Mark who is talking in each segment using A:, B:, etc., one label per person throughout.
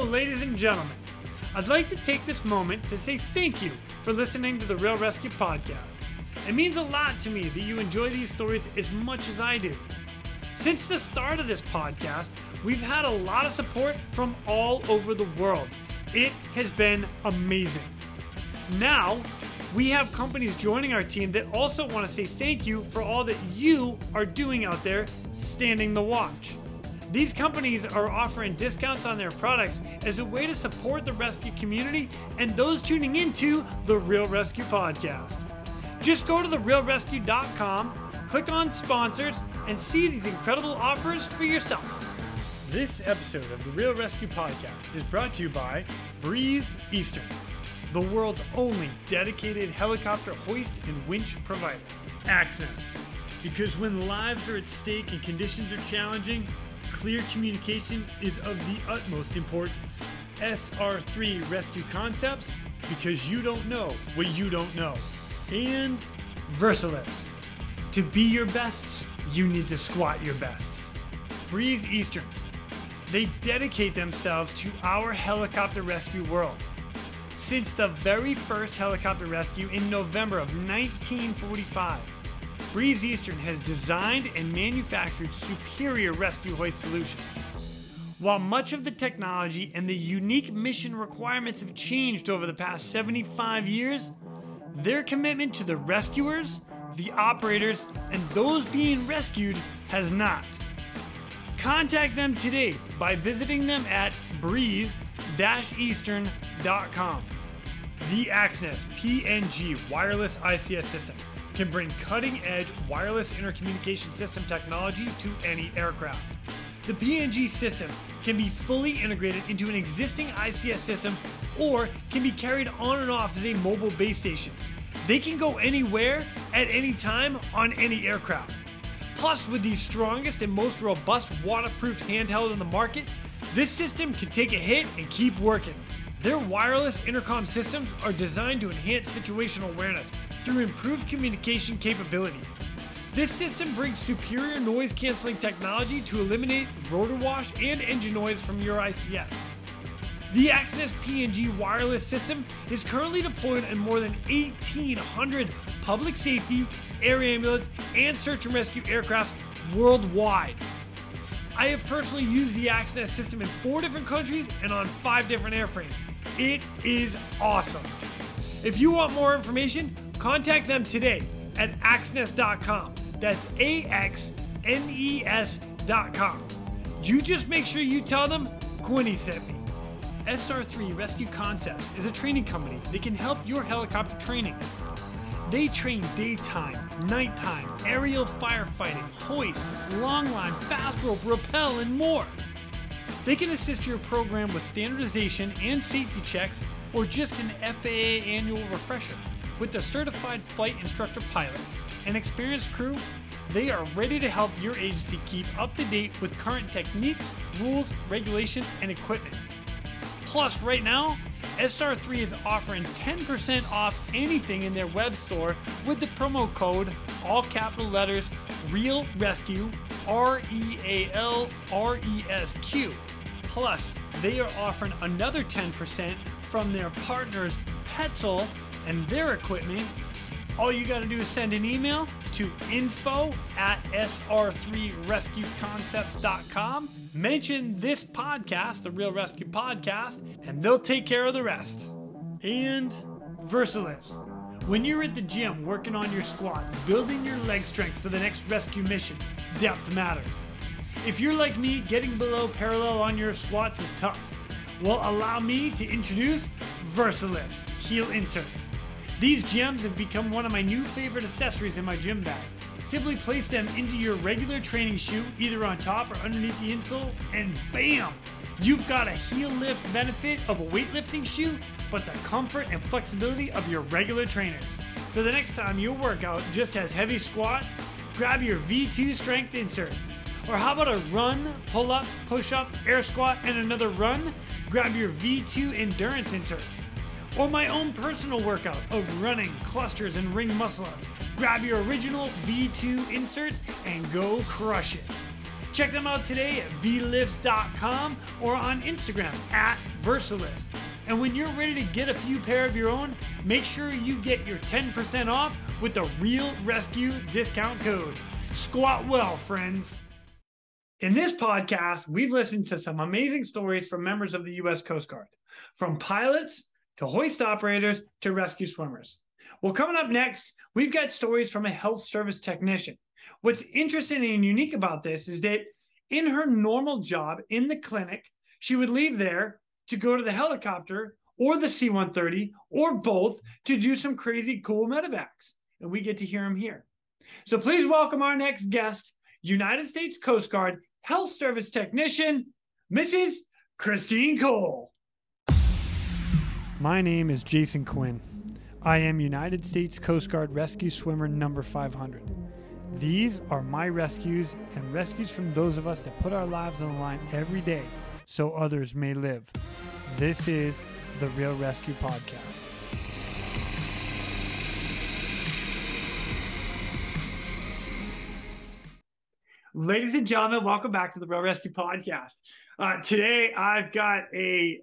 A: Ladies and gentlemen. I'd like to take this moment to say thank you for listening to the Real ResQ Podcast. It means a lot to me that you enjoy these stories as much as I do. Since the start of this podcast, we've had a lot of support from all over the world. It has been amazing. Now, we have companies joining our team that also want to say thank you for all that you are doing out there standing the watch. These companies are offering discounts on their products as a way to support the rescue community and those tuning into the Real ResQ Podcast. Just go to therealrescue.com, click on sponsors, and see these incredible offers for yourself. This episode of the Real ResQ Podcast is brought to you by Breeze Eastern, the world's only dedicated helicopter hoist and winch provider. Axnes. because when lives are at stake and conditions are challenging, clear communication is of the utmost importance. SR3 Rescue Concepts, because you don't know what you don't know. And Versalifts. To be your best, you need to squat your best. Breeze Eastern. They dedicate themselves to our helicopter rescue world. Since the very first helicopter rescue in November of 1945, Breeze Eastern has designed and manufactured superior rescue hoist solutions. While much of the technology and the unique mission requirements have changed over the past 75 years, their commitment to the rescuers, the operators, and those being rescued has not. Contact them today by visiting them at breeze-eastern.com. The Axnes PNG wireless ICS system can bring cutting edge wireless intercommunication system technology to any aircraft. The PNG system can be fully integrated into an existing ICS system or can be carried on and off as a mobile base station. They can go anywhere at any time on any aircraft. Plus, with the strongest and most robust waterproof handheld in the market, this system can take a hit and keep working. Their wireless intercom systems are designed to enhance situational awareness through improved communication capability. This system brings superior noise canceling technology to eliminate rotor wash and engine noise from your ICS. The Axnes PNG wireless system is currently deployed in more than 1,800 public safety, air ambulance, and search and rescue aircrafts worldwide. I have personally used the Axnes system in four different countries and on five different airframes. It is awesome. If you want more information, contact them today at axnes.com. That's A X N E S.com. You just make sure you tell them Quinny sent me. SR3 Rescue Concepts is a training company that can help your helicopter training. They train daytime, nighttime, aerial firefighting, hoist, long line, fast rope, rappel, and more. They can assist your program with standardization and safety checks or just an FAA annual refresher. With the certified flight instructor pilots and experienced crew, they are ready to help your agency keep up to date with current techniques, rules, regulations, and equipment. Plus, right now, SR3 is offering 10% off anything in their web store with the promo code, all capital letters, Real ResQ, R E A L R E S Q. Plus, they are offering another 10% from their partners Petzl and their equipment. All you got to do is send an email to info at sr3rescueconcepts.com. Mention this podcast, the Real ResQ Podcast, and they'll take care of the rest. And Versalifts. When you're at the gym working on your squats, building your leg strength for the next rescue mission, depth matters. If you're like me, getting below parallel on your squats is tough. Well, allow me to introduce Versalifts heel inserts. These gems have become one of my new favorite accessories in my gym bag. Simply place them into your regular training shoe, either on top or underneath the insole, and bam! You've got a heel lift benefit of a weightlifting shoe, but the comfort and flexibility of your regular trainers. So the next time your workout just has heavy squats, grab your V2 strength inserts. Or how about a run, pull up, push up, air squat, and another run? Grab your V2 endurance insert. Or my own personal workout of running, clusters, and ring muscle ups. Grab your original V2 inserts and go crush it. Check them out today at vlifts.com or on Instagram at Versalift. And when you're ready to get a few pair of your own, make sure you get your 10% off with the Real ResQ discount code. Squat well, friends. In this podcast, we've listened to some amazing stories from members of the U.S. Coast Guard, from pilots to hoist operators to rescue swimmers. Well, coming up next, we've got stories from a health service technician. What's interesting and unique about this is that in her normal job in the clinic, she would leave there to go to the helicopter or the C 130 or both to do some crazy cool medevacs. And we get to hear him here. So please welcome our next guest, United States Coast Guard Health Service Technician, Mrs. Christine Cole. My name is Jason Quinn. I am United States Coast Guard Rescue Swimmer number 500. These are my rescues and rescues from those of us that put our lives on the line every day so others may live. This is the Real ResQ Podcast. Ladies and gentlemen, welcome back to the Real ResQ Podcast. Uh, today, I've got a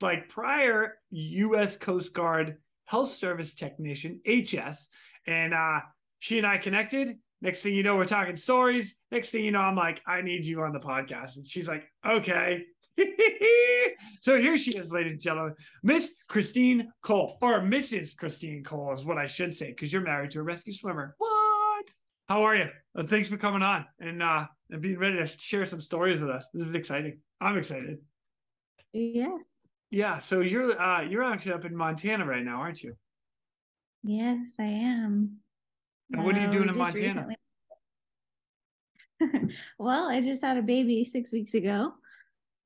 A: like prior U.S. Coast Guard Health Service technician, HS, and uh, she and I connected. Next thing you know, we're talking stories. Next thing you know, I'm like, I need you on the podcast, and she's like, okay. so here she is, ladies and gentlemen, Miss Christine Cole, or Mrs. Christine Cole is what I should say, because you're married to a rescue swimmer. What? How are you? Uh, thanks for coming on and uh and being ready to share some stories with us. This is exciting. I'm excited.
B: Yeah.
A: Yeah. So you're uh you're actually up in Montana right now, aren't you?
B: Yes, I am.
A: And what are you doing in Montana? Recently...
B: well, I just had a baby six weeks ago.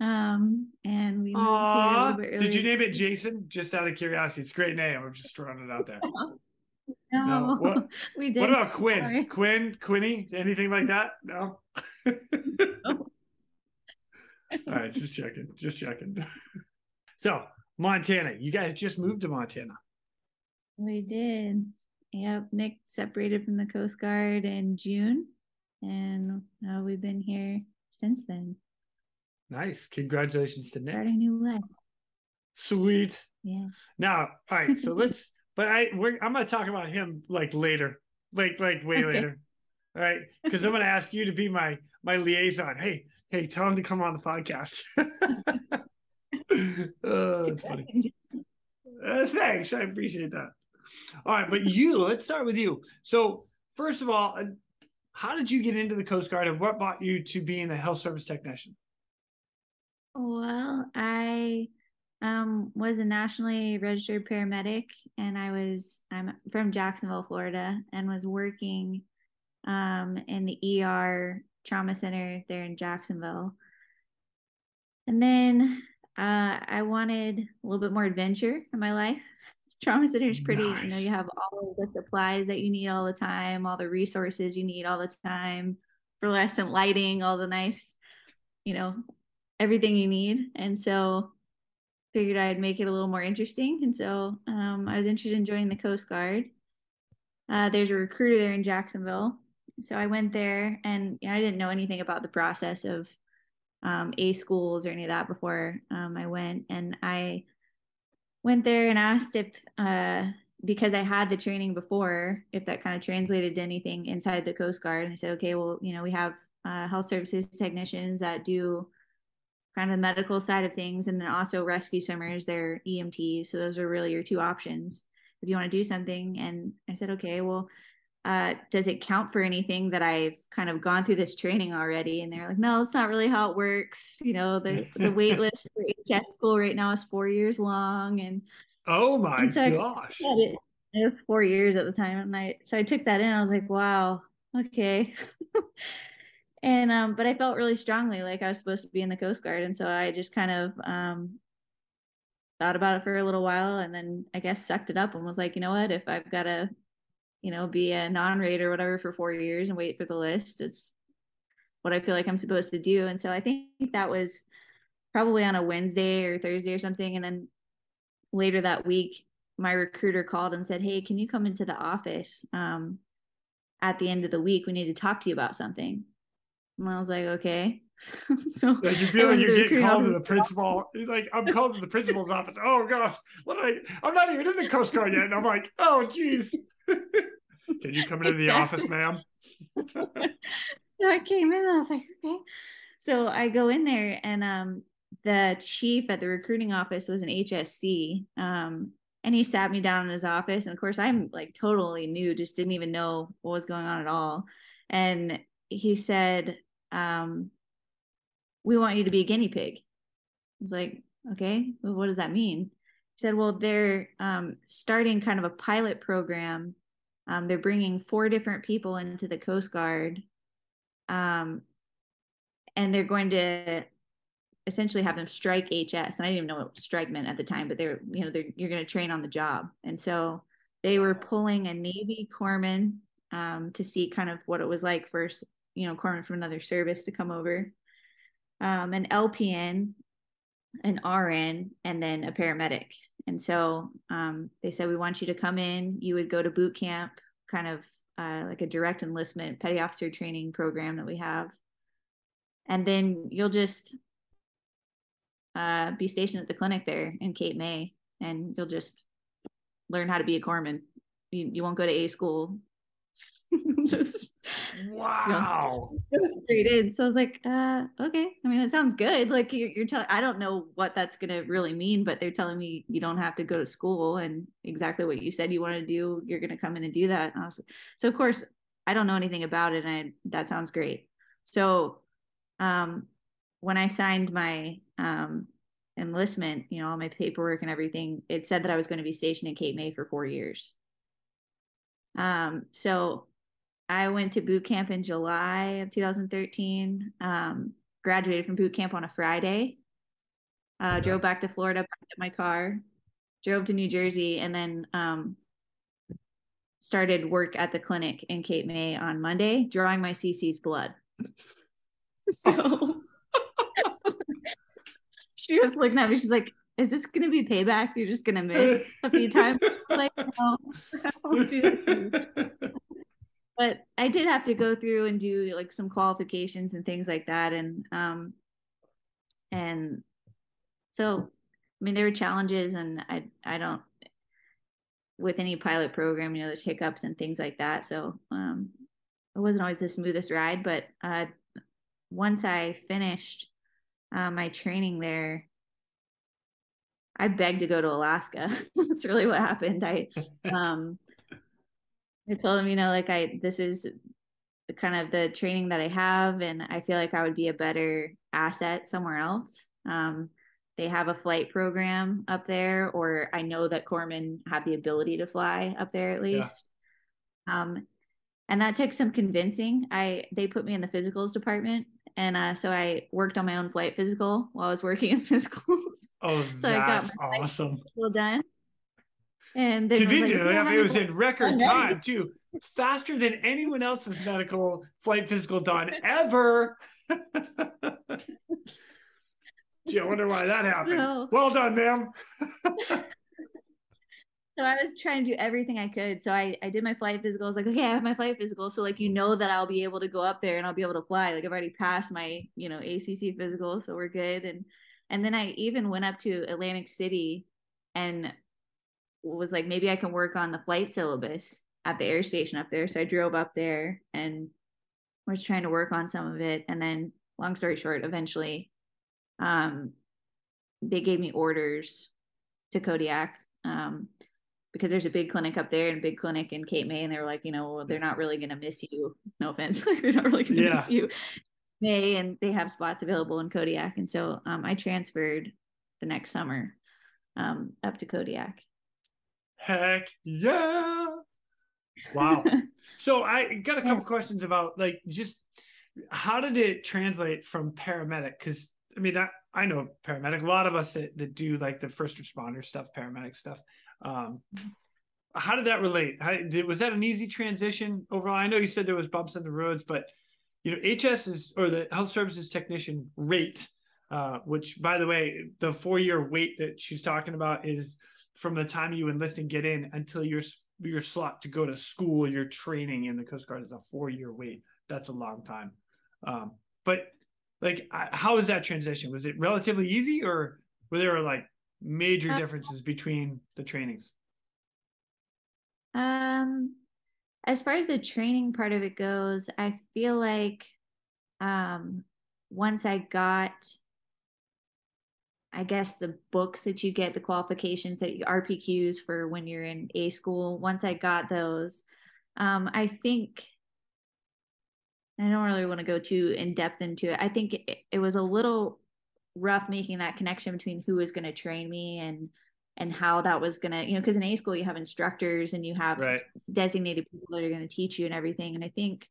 B: Um, and we moved Aww. here a little bit
A: Did you name it Jason? Just out of curiosity. It's a great name. I'm just throwing it out there.
B: No, no. What,
A: we did. What about Quinn? Sorry. Quinn, Quinny, anything like that? No. no. All right, just checking, just checking. So, Montana, you guys just moved to Montana.
B: We did. Yep, Nick separated from the Coast Guard in June, and uh, we've been here since then.
A: Nice. Congratulations to Nick.
B: Starting a new life.
A: Sweet.
B: Yeah.
A: Now, all right. So let's but I we're, I'm gonna talk about him like later, like like way okay. later. All right, because I'm gonna ask you to be my my liaison. Hey, hey, tell him to come on the podcast. funny. Uh, thanks, I appreciate that. All right, but you, let's start with you. So, first of all, uh, how did you get into the Coast Guard, and what brought you to being a health service technician?
B: Well, I um, was a nationally registered paramedic, and I was I'm from Jacksonville, Florida, and was working um, in the ER trauma center there in Jacksonville. And then uh, I wanted a little bit more adventure in my life. trauma center is pretty, nice. you know, you have all the supplies that you need all the time, all the resources you need all the time, fluorescent lighting, all the nice, you know, everything you need. And so figured I'd make it a little more interesting. And so um, I was interested in joining the Coast Guard. Uh, there's a recruiter there in Jacksonville. So I went there and you know, I didn't know anything about the process of um, A schools or any of that before um, I went. And I went there and asked if, uh, because I had the training before, if that kind of translated to anything inside the Coast Guard. And I said, okay, well, you know, we have uh, health services technicians that do kind of the medical side of things and then also rescue swimmers they're emts so those are really your two options if you want to do something and i said okay well uh, does it count for anything that i've kind of gone through this training already? And they're like no it's not really how it works. You know the, the wait list for hs school right now is four years long and
A: oh my and so gosh.
B: it, it was four years at the time and i so i took that in i was like wow okay. And um but i felt really strongly like i was supposed to be in the coast guard and so i just kind of um thought about it for a little while and then i guess sucked it up and was like you know what? If i've got to you know be a non-rate or whatever for four years and wait for the list. It's what i feel like i'm supposed to do. And so i think that was probably on a wednesday or thursday or something. And then later that week my recruiter called and said hey can you come into the office um, at the end of the week? We need to talk to you about something. And I was like, okay. so
A: like you feel like you're getting called to the principal. Like I'm called to the principal's office. Oh gosh, what I I'm not even in the Coast Guard yet. And I'm like, oh geez. Can you come into the office, ma'am?
B: so I came in, and I was like, okay. So I go in there and um the chief at the recruiting office was an HSC. Um, and he sat me down in his office. And of course, I'm like totally new, just didn't even know what was going on at all. And he said, um, We want you to be a guinea pig. It's like, Okay, well, what does that mean? He said, Well, they're um, starting kind of a pilot program. Um, they're bringing four different people into the Coast Guard. Um, and they're going to essentially have them strike HS. And I didn't even know what strike meant at the time, but they're, you know, they're, you're going to train on the job. And so they were pulling a Navy corpsman um, to see kind of what it was like for, you know, corpsman from another service to come over, um, an LPN, an RN, and then a paramedic. And so um, they said, we want you to come in. You would go to boot camp, kind of uh, like a direct enlistment petty officer training program that we have. And then you'll just uh, be stationed at the clinic there in Cape May, and you'll just learn how to be a corpsman. You, you won't go to a school. just
A: wow,
B: you know, straight in. So I was like, uh, okay. I mean, that sounds good. Like you're, you're telling. I don't know what that's gonna really mean, but they're telling me you don't have to go to school, and exactly what you said you want to do, you're gonna come in and do that. And was, so of course, I don't know anything about it, and I, that sounds great. So, um, when I signed my um, enlistment, you know, all my paperwork and everything, it said that I was going to be stationed in Cape May for four years. Um, so I went to boot camp in July of 2013. Um, graduated from boot camp on a Friday. Uh, drove back to Florida, packed up my car, drove to New Jersey, and then um, started work at the clinic in Cape May on Monday, drawing my CC's blood. so she was looking at me. She's like, "Is this gonna be payback? You're just gonna miss a few times." like, no, I won't do that. But I did have to go through and do like some qualifications and things like that, and um, and so I mean there were challenges, and I I don't with any pilot program, you know, there's hiccups and things like that. So um, it wasn't always the smoothest ride, but uh, once I finished uh, my training there, I begged to go to Alaska. That's really what happened. I um I told him, you know, like I this is kind of the training that I have and I feel like I would be a better asset somewhere else. Um they have a flight program up there or I know that corpsmen have the ability to fly up there at least. Yeah. Um and that took some convincing. I they put me in the physicals department and uh, so I worked on my own flight physical while I was working in physicals.
A: Oh, so I got my awesome.
B: Well done. And then
A: conveniently, like, I mean, it was in record time too, faster than anyone else's medical flight physical done ever. Gee, I wonder why that happened. So, well done, ma'am.
B: so I was trying to do everything I could. So I, I did my flight physical. I was like, okay, I have my flight physical. So like, you know that I'll be able to go up there and I'll be able to fly. Like I've already passed my, you know, ACC physical. So we're good. And, and then I even went up to Atlantic City and was like, maybe I can work on the flight syllabus at the air station up there. So I drove up there and was trying to work on some of it. And then long story short, eventually, um, they gave me orders to Kodiak. Um, because there's a big clinic up there and a big clinic in Cape May, and they were like, you know, they're not really gonna miss you. No offense, they're not really gonna yeah. miss you. May and they have spots available in Kodiak, and so um, I transferred the next summer um, up to Kodiak.
A: Heck yeah! Wow. so I got a couple questions about like just how did it translate from paramedic? Because I mean, I, I know paramedic. A lot of us that, that do like the first responder stuff, paramedic stuff um, how did that relate? How, did, was that an easy transition overall? I know you said there was bumps in the roads, but you know, HS is or the health services technician rate, uh, which by the way, the four year wait that she's talking about is from the time you enlist and get in until your your slot to go to school, your training in the Coast Guard is a four year wait. That's a long time. Um,
C: but like, how was that transition? Was it relatively easy, or were there like major uh, differences between the trainings?
B: Um, as far as the training part of it goes, I feel like um once I got I guess the books that you get, the qualifications that you, RPQs for when you're in A school, once I got those, um, I think I don't really want to go too in depth into it. I think it, it was a little rough making that connection between who was going to train me and and how that was going to, you know, because in A school you have instructors and you have right. designated people that are going to teach you and everything. And I think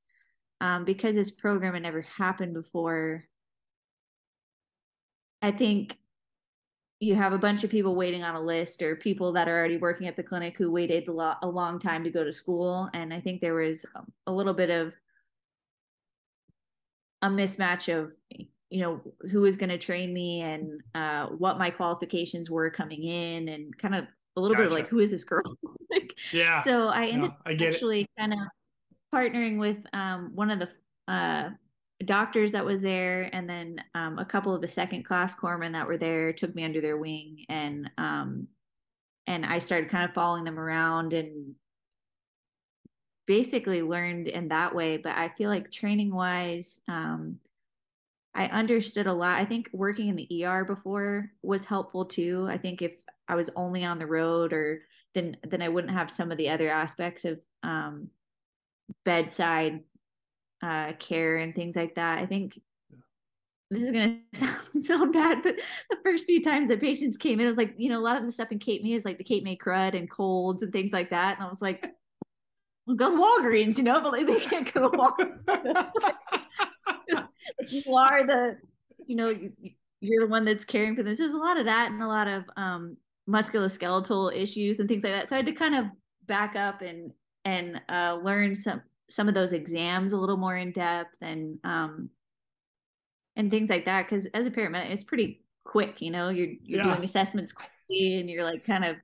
B: um, because this program had never happened before, I think you have a bunch of people waiting on a list or people that are already working at the clinic who waited a, lot, a long time to go to school and i think there was a little bit of a mismatch of you know who was going to train me and uh, what my qualifications were coming in and kind of a little gotcha. bit of like who is this girl like,
C: yeah
B: so i ended no, I actually it. kind of partnering with um, one of the uh, doctors that was there and then um, a couple of the second class corpsmen that were there took me under their wing and um, and I started kind of following them around and basically learned in that way. But I feel like training wise um, I understood a lot. I think working in the ER before was helpful too. I think if I was only on the road or then then I wouldn't have some of the other aspects of um, bedside uh, care and things like that. I think this is going to sound, sound bad, but the first few times that patients came in, it was like, you know, a lot of the stuff in Cape May is like the Cape May crud and colds and things like that. And I was like, well, go to Walgreens, you know, but like they can't go to Walgreens. you are the, you know, you're the one that's caring for this. There's a lot of that and a lot of um, musculoskeletal issues and things like that. So I had to kind of back up and and uh, learn some some of those exams a little more in depth and um and things like that because as a paramedic it's pretty quick you know you're you're yeah. doing assessments quickly and you're like kind of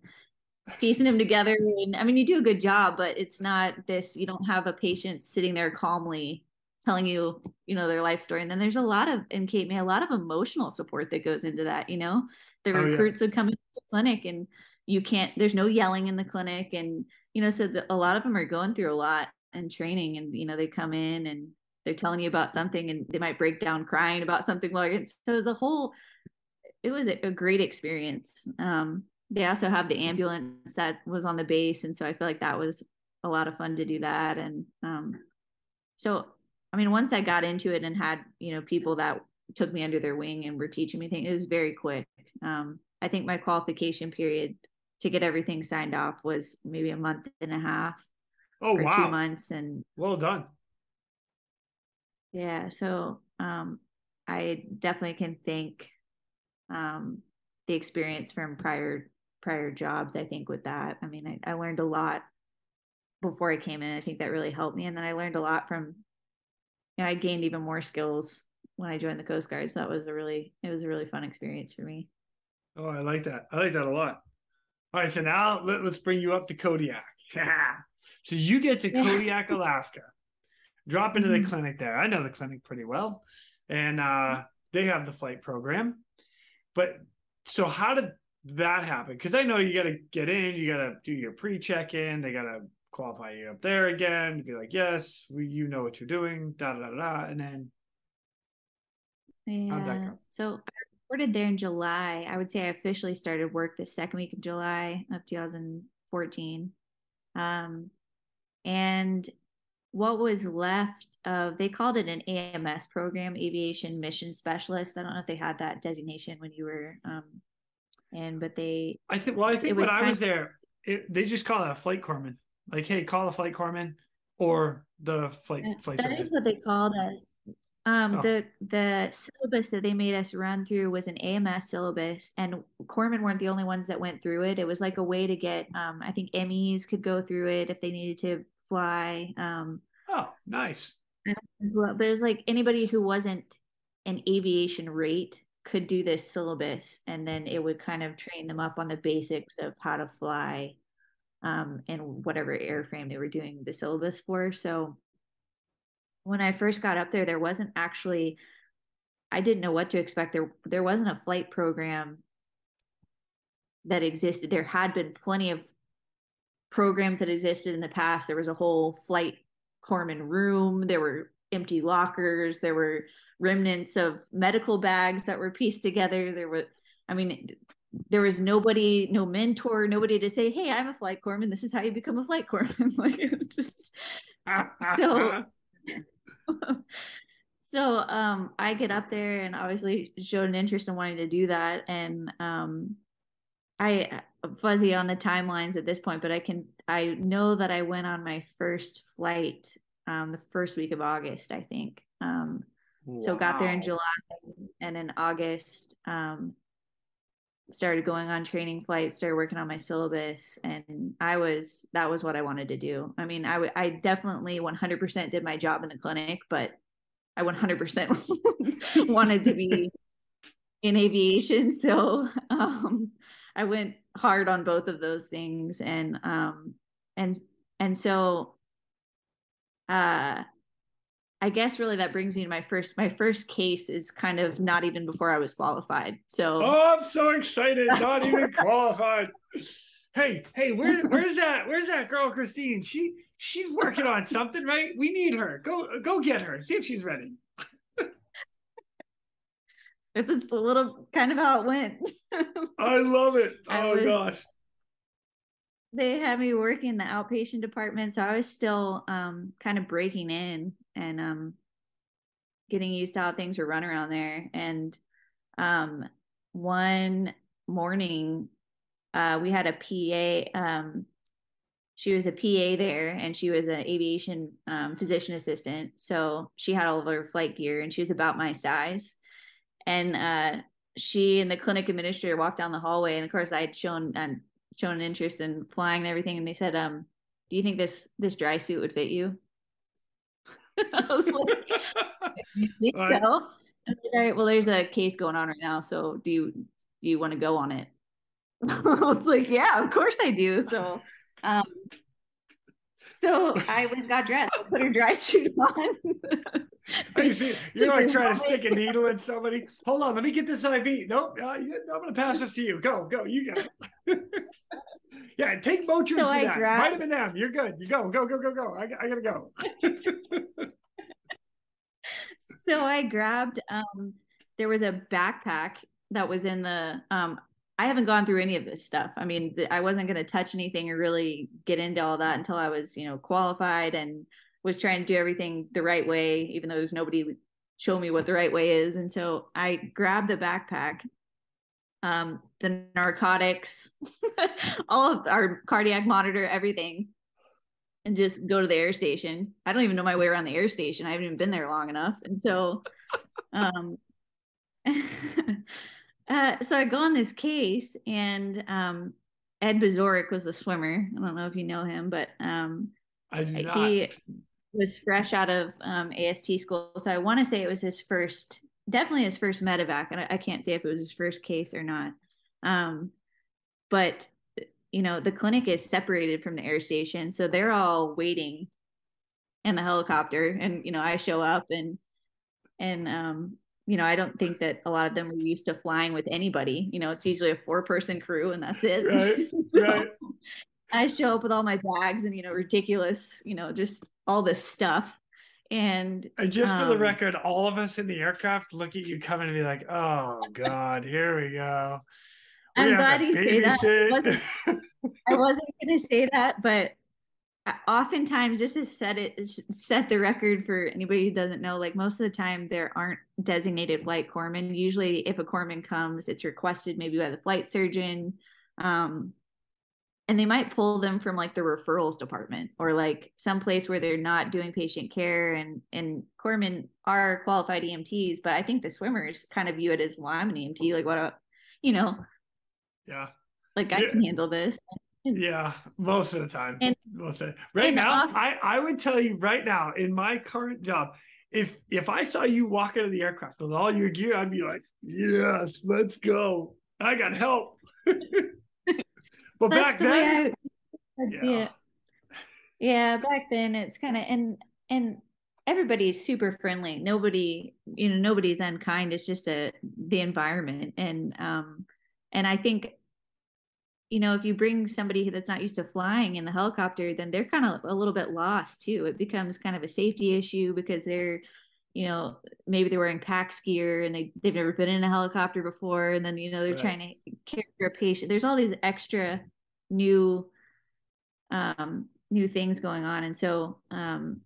B: piecing them together and i mean you do a good job but it's not this you don't have a patient sitting there calmly telling you you know their life story and then there's a lot of in Cape May a lot of emotional support that goes into that you know the oh, recruits yeah. would come into the clinic and you can't there's no yelling in the clinic and you know so the, a lot of them are going through a lot and training and you know they come in and they're telling you about something and they might break down crying about something like so as a whole it was a, a great experience. Um, they also have the ambulance that was on the base and so i feel like that was a lot of fun to do that and um, so i mean once i got into it and had you know people that took me under their wing and were teaching me things it was very quick. Um, i think my qualification period to get everything signed off was maybe a month and a half
C: oh
B: for
C: wow.
B: two months and
C: well done.
B: Yeah so um i definitely can thank um the experience from prior prior jobs i think with that. I mean I, I learned a lot before i came in. I think that really helped me and then i learned a lot from you know i gained even more skills when i joined the coast guard so that was a really it was a really fun experience for me.
C: Oh i like that. I like that a lot. All right so now let, us bring you up to kodiak So you get to Kodiak, Alaska, drop into the mm-hmm. clinic there. I know the clinic pretty well, and uh, they have the flight program. But so how did that happen? Because I know you got to get in, you got to do your pre-check in, they got to qualify you up there again to be like, yes, we, you know what you're doing, da da da da, and then.
B: Yeah. So I reported there in July. I would say I officially started work the second week of July of 2014. Um, and what was left of they called it an AMS program, aviation mission specialist. I don't know if they had that designation when you were um in, but they
C: I think well, I think when I was there, it, they just call it a flight corpsman. Like, hey, call a flight corpsman or the flight flight.
B: That surgeon. is what they called us. Um, oh. the the syllabus that they made us run through was an AMS syllabus, and corpsmen weren't the only ones that went through it. It was like a way to get, um, I think MEs could go through it if they needed to fly. Um,
C: oh, nice.
B: But it was like anybody who wasn't an aviation rate could do this syllabus, and then it would kind of train them up on the basics of how to fly um, in whatever airframe they were doing the syllabus for. So when I first got up there, there wasn't actually I didn't know what to expect. There there wasn't a flight program that existed. There had been plenty of programs that existed in the past. There was a whole flight corpsman room. There were empty lockers. There were remnants of medical bags that were pieced together. There were, I mean, there was nobody, no mentor, nobody to say, "Hey, I'm a flight corpsman. This is how you become a flight corpsman." like it was just so. so um, I get up there and obviously showed an interest in wanting to do that, and um, I fuzzy on the timelines at this point, but I can I know that I went on my first flight um, the first week of August, I think. Um, wow. So got there in July, and in August um, started going on training flights, started working on my syllabus, and I was that was what I wanted to do. I mean, I, w- I definitely 100% did my job in the clinic, but I 100% wanted to be in aviation. So um, I went hard on both of those things, and um, and and so uh I guess really that brings me to my first my first case is kind of not even before I was qualified. So
A: Oh, I'm so excited. Not even qualified. Hey, hey, where where's that where's that girl Christine? She she's working on something, right? We need her. Go go get her. See if she's ready.
B: It's a little kind of how it went.
A: I love it. Oh was, gosh
B: they had me working in the outpatient department so i was still um, kind of breaking in and um, getting used to how things were run around there and um, one morning uh, we had a pa um, she was a pa there and she was an aviation um, physician assistant so she had all of her flight gear and she was about my size and uh, she and the clinic administrator walked down the hallway and of course i had shown um, shown an interest in flying and everything, and they said, um, "Do you think this this dry suit would fit you?" I was like, "You think so?" Like, All right. Well, there's a case going on right now, so do you do you want to go on it? I was like, "Yeah, of course I do." So, um, so I went got dressed, put her dry suit on.
A: you see, you're like trying to stick a needle in somebody. Hold on, let me get this IV. Nope, uh, I'm going to pass this to you. Go, go, you got it. yeah, take Motrin so for I that. Grabbed... Vitamin M, you're good. You go, go, go, go, go. I, I gotta go.
B: so I grabbed. Um, there was a backpack that was in the um, I haven't gone through any of this stuff. I mean, I wasn't going to touch anything or really get into all that until I was, you know, qualified and was trying to do everything the right way, even though there's nobody show me what the right way is. And so I grabbed the backpack, um, the narcotics, all of our cardiac monitor, everything, and just go to the air station. I don't even know my way around the air station. I haven't even been there long enough. And so, um, Uh, so I go on this case, and um, Ed Bazorek was the swimmer. I don't know if you know him, but um, he was fresh out of um, AST school. So I want to say it was his first, definitely his first medevac, and I, I, can't say if it was his first case or not. Um, but you know, the clinic is separated from the air station, so they're all waiting in the helicopter, and you know, I show up and and um you know, I don't think that a lot of them are used to flying with anybody. You know, it's usually a four person crew and that's it. Right. so right. I show up with all my bags and, you know, ridiculous, you know, just all this stuff. And,
A: and just um, for the um, record, all of us in the aircraft look at you coming and be like, oh God, here we go.
B: We're I'm glad you say that. I wasn't, I wasn't going to say that, but oftentimes just to set it set the record for anybody who doesn't know like most of the time there aren't designated flight corpsmen. Usually if a corpsman comes it's requested maybe by the flight surgeon um, and they might pull them from like the referrals department or like someplace where they're not doing patient care and and corpsmen are qualified EMTs but I think the swimmers kind of view it as well I'm an EMT like what a you know?
A: Yeah.
B: Like I yeah. can handle this
A: yeah, most of the time. And, most of right now, I I would tell you right now in my current job, if if I saw you walk out of the aircraft with all your gear, I'd be like, yes, let's go. I got help. but back then,
B: I, yeah. yeah, back then it's kind of and and everybody's super friendly. Nobody, you know, nobody's unkind. It's just a the environment, and um, and I think, you know, if you bring somebody that's not used to flying in the helicopter, then they're kind of a little bit lost too. It becomes kind of a safety issue because they're you know maybe they're wearing PAX gear and they they've never been in a helicopter before and then you know they're right. trying to care for a patient there's all these extra new um new things going on and so um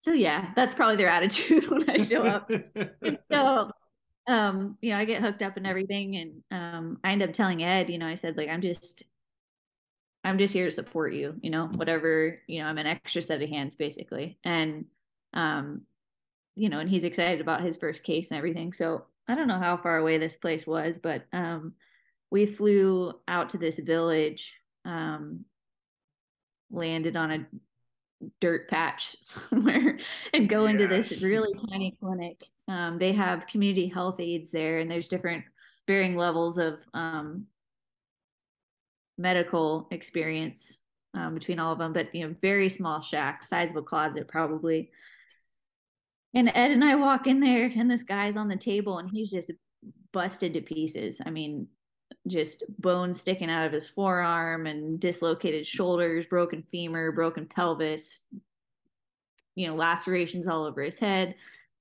B: so yeah that's probably their attitude when i show up so um you know i get hooked up and everything and um i end up telling ed you know i said like i'm just i'm just here to support you you know whatever you know i'm an extra set of hands basically and um you know and he's excited about his first case and everything so i don't know how far away this place was but um we flew out to this village um landed on a dirt patch somewhere and go yes. into this really tiny clinic. Um, they have community health aides there, and there's different varying levels of um, medical experience um, between all of them. But you know, very small shack, size of a closet, probably. And Ed and I walk in there, and this guy's on the table, and he's just busted to pieces. I mean, just bones sticking out of his forearm and dislocated shoulders, broken femur, broken pelvis, you know, lacerations all over his head.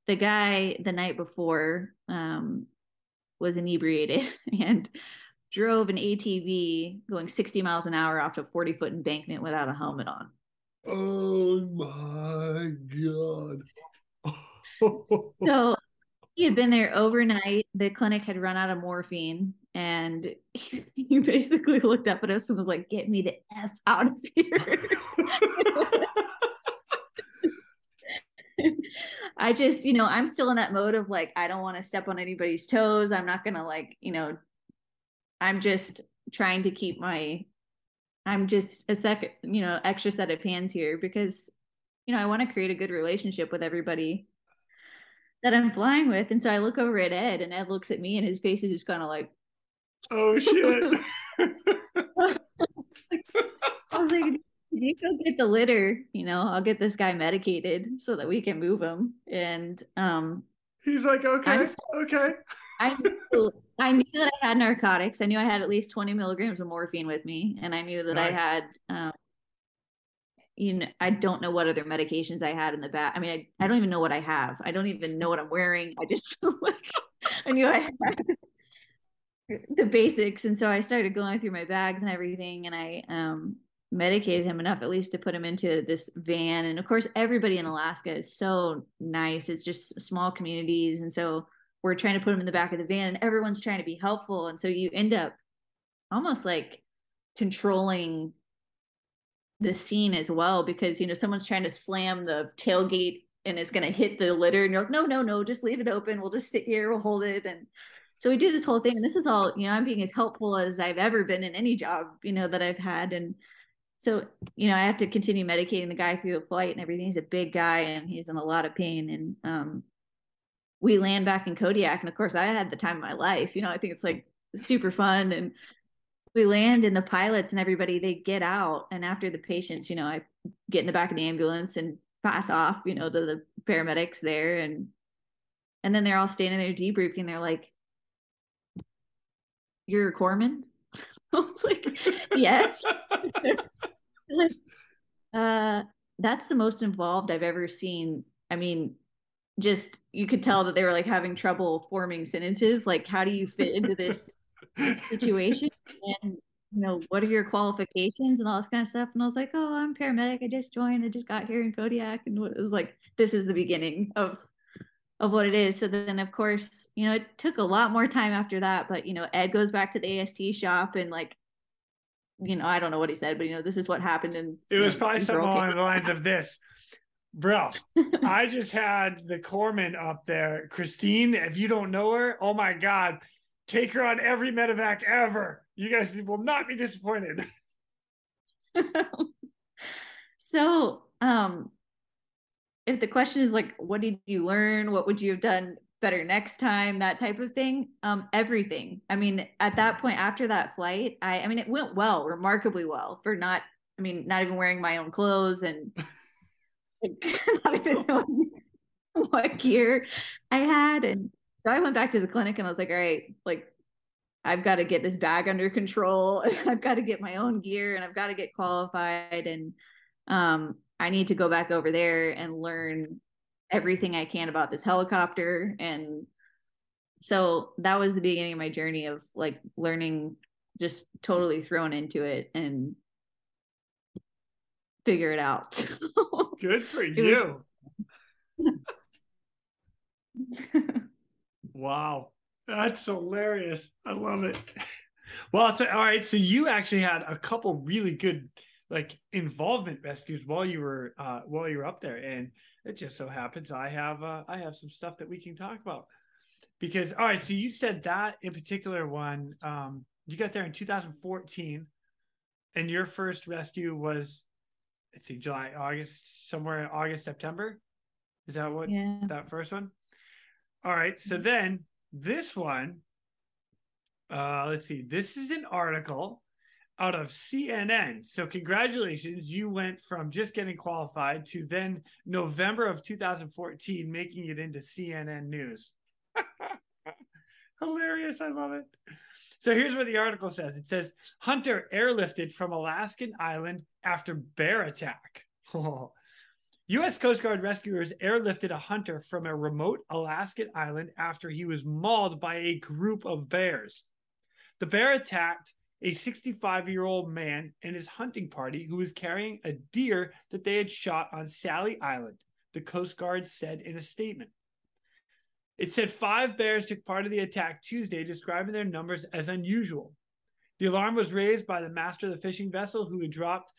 B: The guy the night before um, was inebriated and drove an ATV going 60 miles an hour off a 40 foot embankment without a helmet on.
A: Oh my
B: God. so he had been there overnight. The clinic had run out of morphine, and he basically looked up at us and was like, "Get me the f out of here." I just, you know, I'm still in that mode of like, I don't want to step on anybody's toes. I'm not gonna like, you know, I'm just trying to keep my, I'm just a second, you know, extra set of hands here because, you know, I want to create a good relationship with everybody that I'm flying with. And so I look over at Ed and Ed looks at me and his face is just kind of like,
A: oh shit.
B: I was like, you go get the litter, you know, I'll get this guy medicated so that we can move him. And um
A: he's like, okay, okay.
B: I knew, I knew that I had narcotics. I knew I had at least 20 milligrams of morphine with me. And I knew that nice. I had um you know, I don't know what other medications I had in the back. I mean, I, I don't even know what I have. I don't even know what I'm wearing. I just I knew I had the basics. And so I started going through my bags and everything. And I um, medicated him enough, at least to put him into this van. And of course, everybody in Alaska is so nice. It's just small communities. And so we're trying to put him in the back of the van and everyone's trying to be helpful. And so you end up almost like controlling the scene as well because you know someone's trying to slam the tailgate and it's going to hit the litter and you're like no no no just leave it open we'll just sit here we'll hold it and so we do this whole thing and this is all you know i'm being as helpful as i've ever been in any job you know that i've had and so you know i have to continue medicating the guy through the flight and everything. He's a big guy and he's in a lot of pain. And um we land back in kodiak and of course i had the time of my life. You know i think it's like super fun. And we land and the pilots and everybody they get out. And after the patients you know i get in the back of the ambulance and pass off you know to the paramedics there. And and then they're all standing there debriefing. They're like you're a corpsman i was like yes uh that's the most involved i've ever seen. I mean just you could tell that they were like having trouble forming sentences. Like how do you fit into this situation? And you know what are your qualifications and all this kind of stuff? And i was like oh i'm paramedic. I just joined. I just got here in kodiak. And it was like this is the beginning of of what it is. So then of course you know it took a lot more time after that. But you know ed goes back to the ast shop and like you know i don't know what he said but you know this is what happened and
A: it was probably something along the lines of this bro i just had the corpsman up there christine if you don't know her oh my god Take her on every medevac ever. You guys will not be disappointed.
B: so, um, if the question is like, what did you learn? What would you have done better next time? That type of thing. Um, everything. I mean, at that point, after that flight, I, I mean, it went well, remarkably well for not, I mean, not even wearing my own clothes and not even knowing what gear I had. And so I went back to the clinic and I was like, all right, like I've got to get this bag under control. I've got to get my own gear and I've got to get qualified. And um, I need to go back over there and learn everything I can about this helicopter. And so that was the beginning of my journey of like learning, just totally thrown into it and figure it out.
A: Good for you. Was... wow. That's hilarious. I love it. Well, all right. So you actually had a couple really good like involvement rescues while you were uh while you were up there. And it just so happens I have uh I have some stuff that we can talk about. Because all right, so you said that in particular one, um, you got there in 2014, and your first rescue was let's see, July, August, somewhere August, September. Is that what yeah. that first one? All right. So mm-hmm. then this one, uh, let's see, this is an article out of CNN. So congratulations, you went from just getting qualified to then November of 2014 making it into CNN News. Hilarious, I love it. So here's what the article says. It says Hunter airlifted from Alaskan island after bear attack. U.S. Coast Guard rescuers airlifted a hunter from a remote Alaskan island after he was mauled by a group of bears. The bear attacked a 65 year old man and his hunting party who was carrying a deer that they had shot on Sally Island, the Coast Guard said in a statement. It said five bears took part of the attack Tuesday, describing their numbers as unusual. The alarm was raised by the master of the fishing vessel who had dropped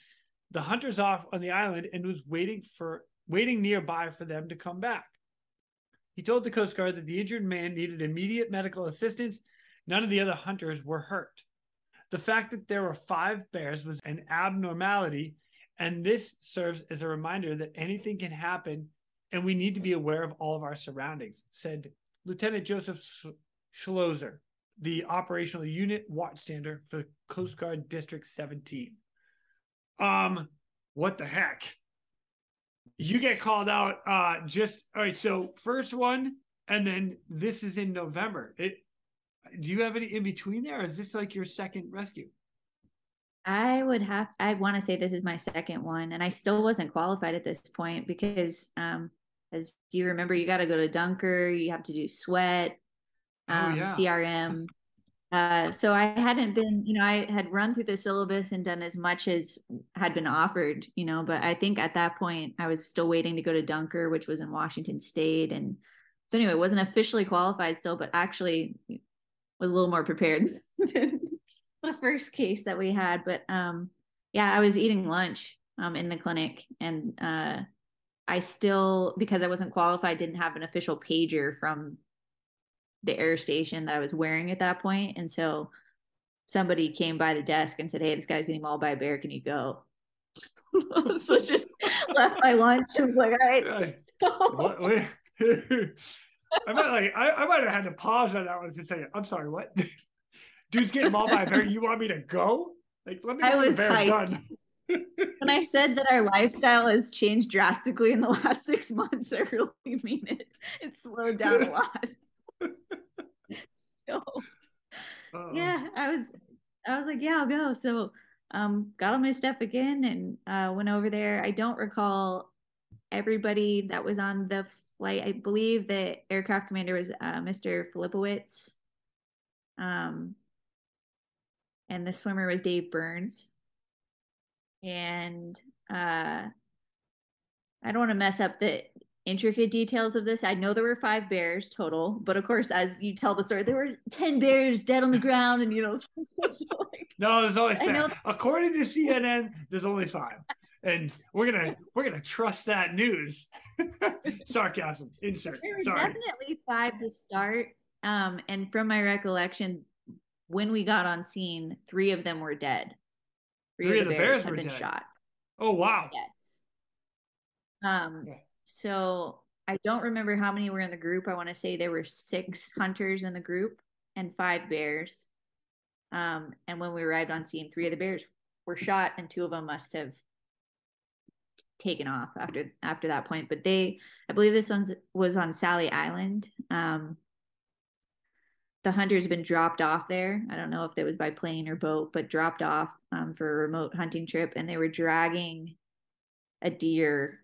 A: the hunters off on the island and was waiting for waiting nearby for them to come back. He told the Coast Guard that the injured man needed immediate medical assistance. None of the other hunters were hurt. The fact that there were five bears was an abnormality, and this serves as a reminder that anything can happen and we need to be aware of all of our surroundings, said Lieutenant Joseph Schlozer, the operational unit watchstander for Coast Guard District 17. Um, what the heck? You get called out uh just all right, so first one and then this is in November. It do you have any in between there? is this like your second rescue?
B: I would have I want to say this is my second one and I still wasn't qualified at this point because um as you remember you got to go to Dunker, you have to do SWET, oh, um, oh, yeah. CRM. Uh, so I hadn't been, you know, I had run through the syllabus and done as much as had been offered, you know, but I think at that point I was still waiting to go to Dunker, which was in Washington State. And so anyway, wasn't officially qualified still, but actually was a little more prepared than the first case that we had. But um, yeah, I was eating lunch um, in the clinic and uh, I still, because I wasn't qualified, didn't have an official pager from the air station that I was wearing at that point. And so somebody came by the desk and said, Hey, this guy's getting mauled by a bear. Can you go? so just left my lunch. I was like, all right.
A: what, I might like I, I might have had to pause on that one to say, I'm sorry, what? Dude's getting mauled by a bear. You want me to go? Like let me
B: I was hyped. when I said that our lifestyle has changed drastically in the last six months, I really mean it. It's slowed down a lot. so, yeah, I was, I was like, yeah, I'll go. So, um, got on my step again and uh, went over there. I don't recall everybody that was on the flight. I believe the aircraft commander was uh, Mr. Filipowicz. Um, and the swimmer was Dave Burns and uh, I don't want to mess up the intricate details of this. I know there were five bears total, but of course, as you tell the story, there were ten bears dead on the ground, and you know. so
A: like, no, there's only five. According to CNN, there's only five, and we're gonna we're gonna trust that news. Sarcasm. Insert.
B: There were
A: Sorry.
B: definitely five to start, um, and from my recollection, when we got on scene, three of them were dead. Three, Three of the, bears, bears have been dead. shot.
A: Oh wow!
B: Yes. Um. Yeah. So I don't remember how many were in the group. I want to say there were six hunters in the group and five bears. Um. And when we arrived on scene, three of the bears were shot, and two of them must have taken off after after that point. But they, I believe this one was on Sally Island. Um, the hunter's been dropped off there. I don't know if it was by plane or boat, but dropped off um, for a remote hunting trip, and they were dragging a deer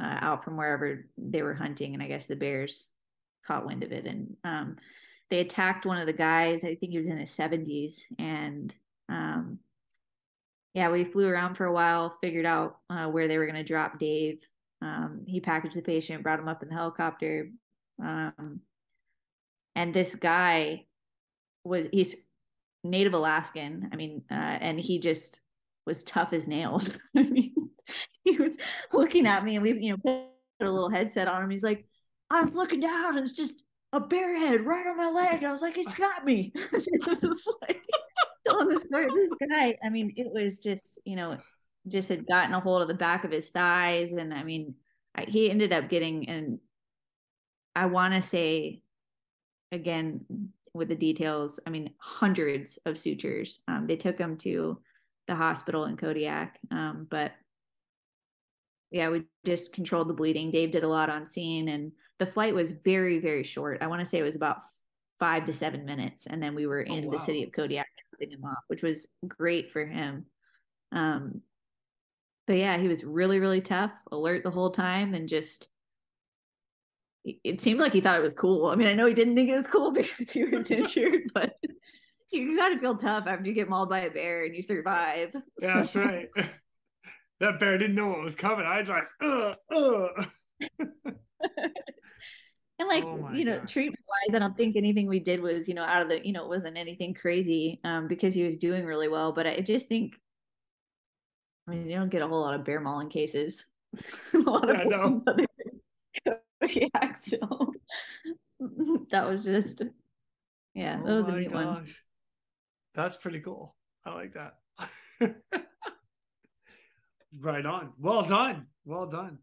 B: uh, out from wherever they were hunting, and I guess the bears caught wind of it, and um, they attacked one of the guys. I think he was in his seventies, and um, yeah, we flew around for a while, figured out uh, where they were going to drop Dave. Um, he packaged the patient, brought him up in the helicopter. Um, and this guy was he's native Alaskan. I mean, uh, and he just was tough as nails. I mean, he was looking at me, and we, you know, put a little headset on him. He's like, I was looking down, and it's just a bear head right on my leg. I was like, it's got me. it's like telling the story this guy. I mean, it was just, you know, just had gotten a hold of the back of his thighs, and I mean, I, he ended up getting and I want to say again with the details i mean hundreds of sutures um, they took him to the hospital in kodiak um, but yeah we just controlled the bleeding dave did a lot on scene and the flight was very very short i want to say it was about five to seven minutes and then we were oh, in oh, wow. the city of kodiak dropping him off which was great for him um, but yeah he was really really tough alert the whole time and just it seemed like he thought it was cool. I mean, I know he didn't think it was cool because he was injured, but you gotta feel tough after you get mauled by a bear and you survive.
A: Yeah, so. that's right. That bear didn't know what was coming. I was like, ugh, ugh.
B: and like oh you know, treatment wise, I don't think anything we did was you know out of the you know it wasn't anything crazy um, because he was doing really well. But I just think, I mean, you don't get a whole lot of bear mauling cases. a lot yeah, of no. yeah, so that was just yeah, that oh was a neat gosh. one.
A: That's pretty cool. I like that. right on. Well done. Well done.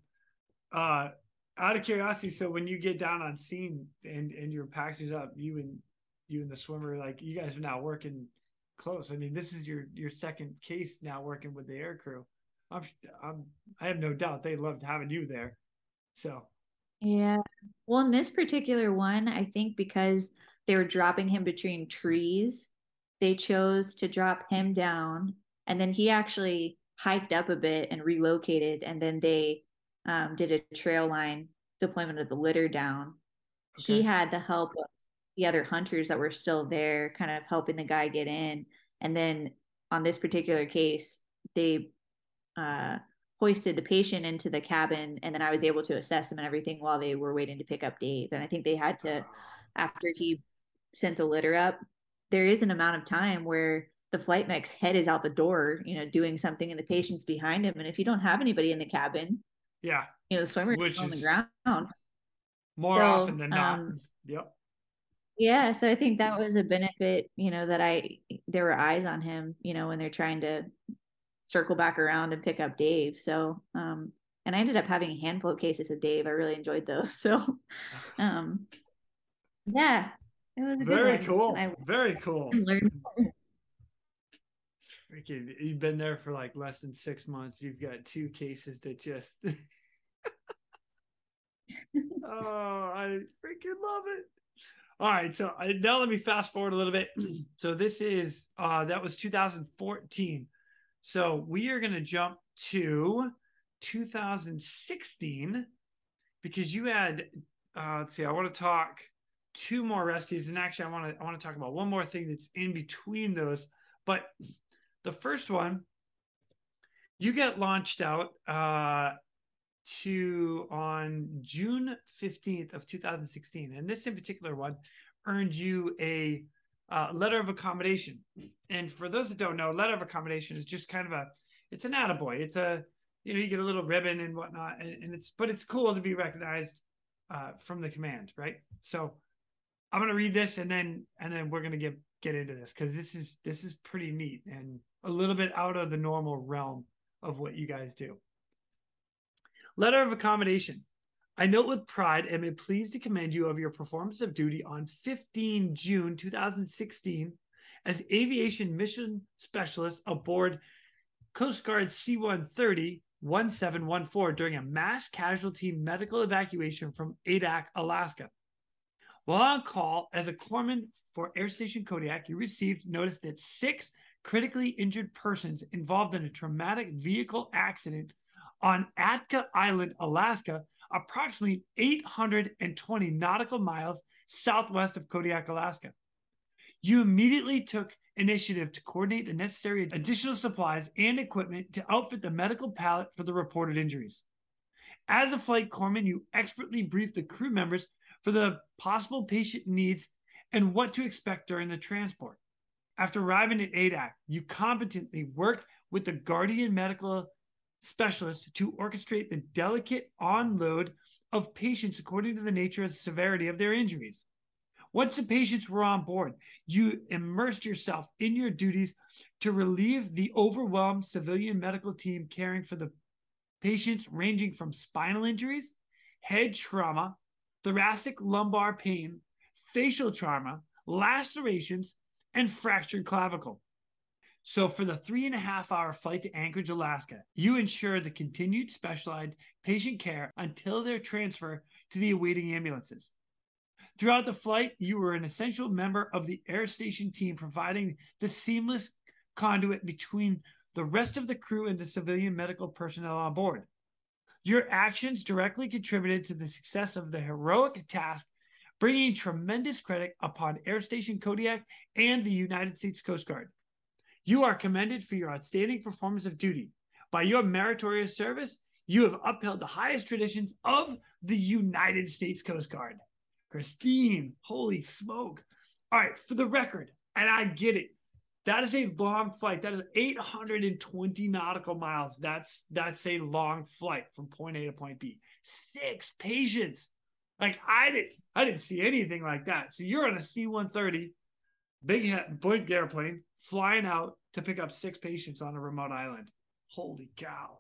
A: Uh out of curiosity, so when you get down on scene and and you're packaging up, you and you and the swimmer, like you guys are now working close. I mean, this is your your second case now working with the air crew. I'm, I'm I have no doubt they loved having you there. So
B: yeah. Well, in this particular one, I think because they were dropping him between trees, they chose to drop him down. And then he actually hiked up a bit and relocated. And then they um, did a trail line deployment of the litter down. Okay. He had the help of the other hunters that were still there, kind of helping the guy get in. And then on this particular case, they uh, hoisted the patient into the cabin and then I was able to assess him and everything while they were waiting to pick up Dave. And I think they had to, after he sent the litter up, there is an amount of time where the flight mech's head is out the door, you know, doing something and the patient's behind him. And if you don't have anybody in the cabin,
A: yeah,
B: you know, the swimmer is on the ground.
A: More so, often than not. Um, yep.
B: Yeah, so I think that was a benefit, you know, that I there were eyes on him, you know, when they're trying to circle back around and pick up Dave. So, um, and I ended up having a handful of cases with Dave. I really enjoyed those. So, um, yeah,
A: it was very cool. I, very cool. Freaking, you've been there for like less than six months. You've got two cases that just. oh, I freaking love it. All right, so uh, now let me fast forward a little bit. so this is uh that was 2014. So we are going to jump to 2016 because you had uh, let's see i want to talk two more rescues and actually i want to i want to talk about one more thing that's in between those but the first one you get launched out uh, to on june 15th of 2016 and this in particular one earned you a uh, letter of accommodation. And for those that don't know, letter of accommodation is just kind of a, it's an attaboy. It's a, you know, you get a little ribbon and whatnot, and, and it's, but it's cool to be recognized uh, from the command, right? So I'm gonna read this and then and then we're gonna get get into this because this is this is pretty neat and a little bit out of the normal realm of what you guys do. Letter of accommodation. I note with pride and am pleased to commend you of your performance of duty on 15 June 2016 as aviation mission specialist aboard Coast Guard C 130 1714 during a mass casualty medical evacuation from Adak, Alaska. While on call as a corpsman for Air Station Kodiak, you received notice that six critically injured persons involved in a traumatic vehicle accident on Atka Island, Alaska, approximately 820 nautical miles southwest of Kodiak, Alaska. You immediately took initiative to coordinate the necessary additional supplies and equipment to outfit the medical pallet for the reported injuries. As a flight corpsman, you expertly briefed the crew members for the possible patient needs and what to expect during the transport. After arriving at Adak, you competently worked with the Guardian medical specialist to orchestrate the delicate onload of patients according to the nature and severity of their injuries. Once the patients were on board, you immersed yourself in your duties to relieve the overwhelmed civilian medical team caring for the patients ranging from spinal injuries, head trauma, thoracic lumbar pain, facial trauma, lacerations, and fractured clavicle. So, for the three and a half hour flight to Anchorage, Alaska, you ensured the continued specialized patient care until their transfer to the awaiting ambulances. Throughout the flight, you were an essential member of the air station team, providing the seamless conduit between the rest of the crew and the civilian medical personnel on board. Your actions directly contributed to the success of the heroic task, bringing tremendous credit upon Air Station Kodiak and the United States Coast Guard. You are commended for your outstanding performance of duty. By your meritorious service, you have upheld the highest traditions of the United States Coast Guard. Christine, holy smoke. All right, for the record, and I get it. That is a long flight. That is 820 nautical miles. That's that's a long flight from point A to point B. Six patients. Like I didn't I didn't see anything like that. So you're on a C-130, big big airplane, flying out to pick up six patients on a remote island. Holy cow.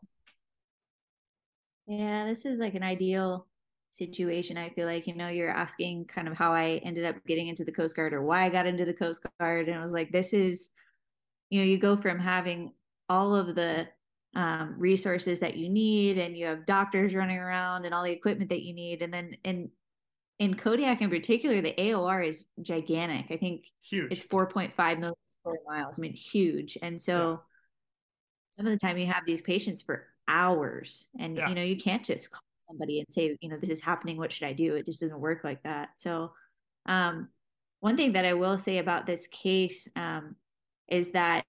B: Yeah, this is like an ideal situation. I feel like, you know, you're asking kind of how I ended up getting into the Coast Guard or why I got into the Coast Guard. And I was like, this is, you know, you go from having all of the um, resources that you need and you have doctors running around and all the equipment that you need. And then in, in Kodiak in particular, the AOR is gigantic. I think
A: huge.
B: It's 4.5 million square miles. I mean, huge. And so yeah. some of the time you have these patients for hours and, yeah. you know, you can't just call somebody and say, you know, this is happening. What should I do? It just doesn't work like that. So, um, one thing that I will say about this case um, is that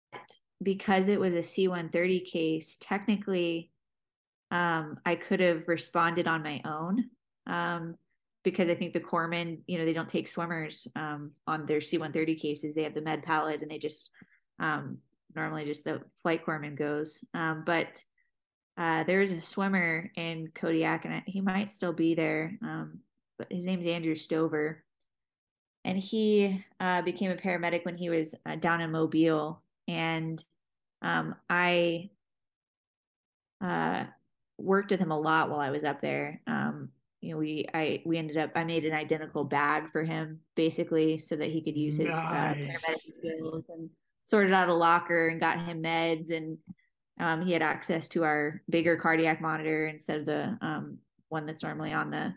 B: because it was a C 130 case, technically, um, I could have responded on my own um, because I think the corpsmen, you know, they don't take swimmers um, on their C 130 cases. They have the med pallet and they just um, normally just the flight corpsman goes. Um, but uh, there's a swimmer in Kodiak, and he might still be there. Um, but his name's Andrew Stover, and he uh, became a paramedic when he was uh, down in Mobile. And um, I uh, worked with him a lot while I was up there. Um, you know, we I we ended up I made an identical bag for him basically so that he could use his uh, paramedic skills and sorted out a locker and got him meds and um, he had access to our bigger cardiac monitor instead of the um, one that's normally on the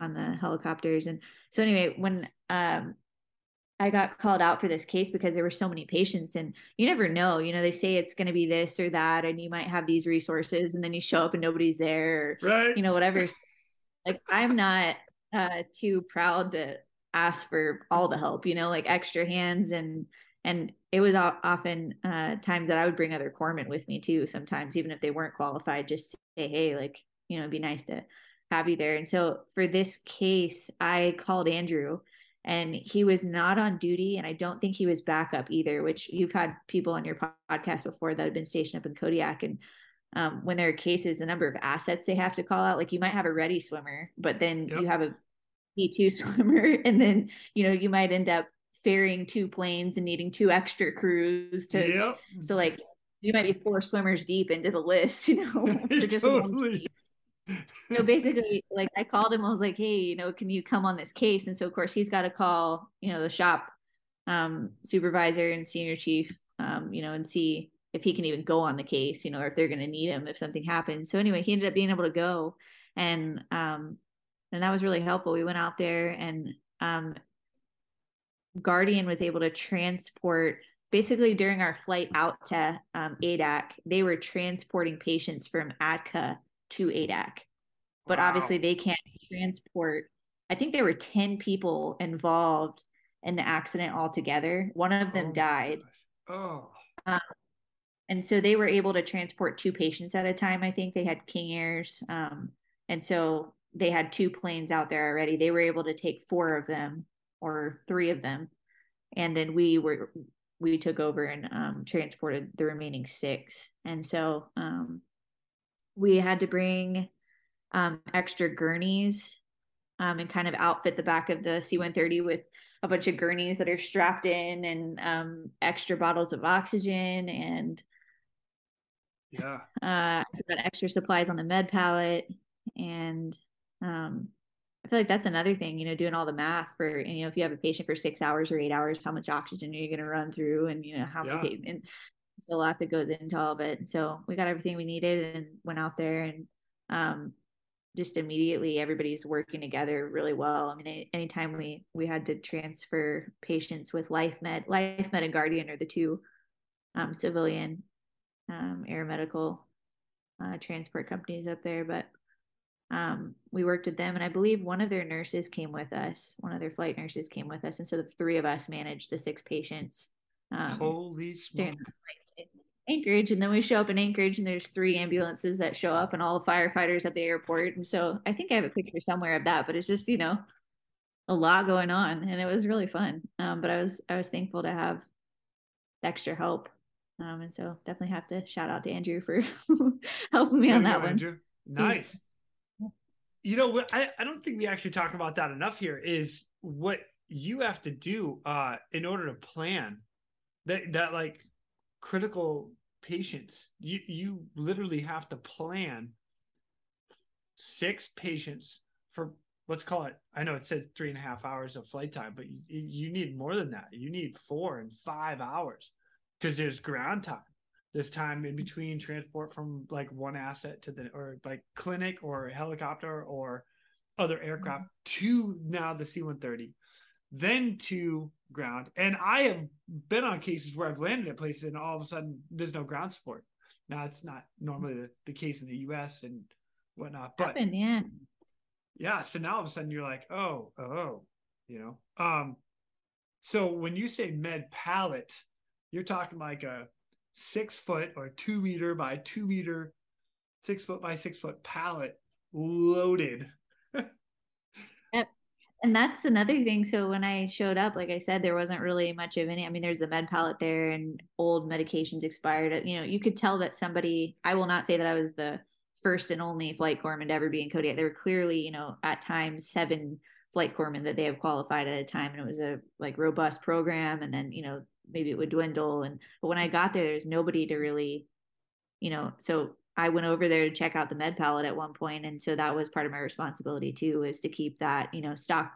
B: on the helicopters. And so anyway, when um, I got called out for this case because there were so many patients, and you never know. You know, they say it's going to be this or that, and you might have these resources, and then you show up and nobody's there, or,
A: right?
B: You know, whatever. like I'm not uh, too proud to ask for all the help. You know, like extra hands and and it was often uh, times that I would bring other corpsmen with me too. Sometimes, even if they weren't qualified, just say, "Hey, like you know, it'd be nice to have you there." And so for this case, I called Andrew, and he was not on duty, and I don't think he was backup either. Which you've had people on your podcast before that have been stationed up in Kodiak, and um, when there are cases, the number of assets they have to call out, like you might have a ready swimmer, but then yep. you have a P2 swimmer, and then you know you might end up ferrying two planes and needing two extra crews to yep. so like you might be four swimmers deep into the list, you know, just totally. So basically like I called him, I was like, Hey, you know, can you come on this case? And so of course he's got to call, you know, the shop um supervisor and senior chief, um, you know, and see if he can even go on the case, you know, or if they're going to need him if something happens. So anyway, he ended up being able to go, and um, and that was really helpful. We went out there, and um, Guardian was able to transport basically during our flight out to um, Adak, they were transporting patients from Atka to Adak, but wow. obviously they can't transport. I think there were ten people involved in the accident altogether. One of them oh died.
A: Oh.
B: Um, and so they were able to transport two patients at a time. I think they had King Airs. Um, and so they had two planes out there already. They were able to take four of them or three of them. And then we were, we took over and um, transported the remaining six. And so um, we had to bring um, extra gurneys um, and kind of outfit the back of the C 130 with a bunch of gurneys that are strapped in and um, extra bottles of oxygen and
A: yeah
B: uh got extra supplies on the med pallet and um i feel like that's another thing you know doing all the math for you know if you have a patient for six hours or eight hours how much oxygen are you going to run through and you know how yeah. many and a lot that goes into all of it so we got everything we needed and went out there and um just immediately everybody's working together really well. I mean, anytime we we had to transfer patients with LifeMed, LifeMed and Guardian are the two um, civilian um, air medical uh, transport companies up there, but um, we worked with them, and I believe one of their nurses came with us. One of their flight nurses came with us, and so the three of us managed the six patients.
A: Um, Holy smokes!
B: Anchorage, and then we show up in Anchorage, and there's three ambulances that show up, and all the firefighters at the airport. And so I think I have a picture somewhere of that, but it's just you know a lot going on, and it was really fun. Um, but I was I was thankful to have extra help, um, and so definitely have to shout out to Andrew for helping me on that go, one. Andrew.
A: Nice. You know what? I, I don't think we actually talk about that enough here. Is what you have to do uh, in order to plan that that like critical patients. You you literally have to plan six patients for let's call it. I know it says three and a half hours of flight time, but you, you need more than that. You need four and five hours because there's ground time. this time in between transport from like one asset to the or like clinic or helicopter or other aircraft mm-hmm. to now the C-130 then to ground. And I have been on cases where I've landed at places and all of a sudden there's no ground support. Now it's not normally the, the case in the US and whatnot. But
B: Happened, yeah.
A: Yeah. So now all of a sudden you're like, oh, oh, you know. Um, so when you say med pallet, you're talking like a six foot or two meter by two meter, six foot by six foot pallet loaded
B: and that's another thing. So when I showed up, like I said, there wasn't really much of any. I mean, there's the med pallet there, and old medications expired. Uh, you know, you could tell that somebody. I will not say that I was the first and only flight corpsman to ever be in Kodiak. There were clearly, you know, at times seven flight corpsmen that they have qualified at a time, and it was a like robust program. And then, you know, maybe it would dwindle. And but when I got there, there's nobody to really, you know, so I went over there to check out the med pallet at one point, and so that was part of my responsibility too, is to keep that you know stock.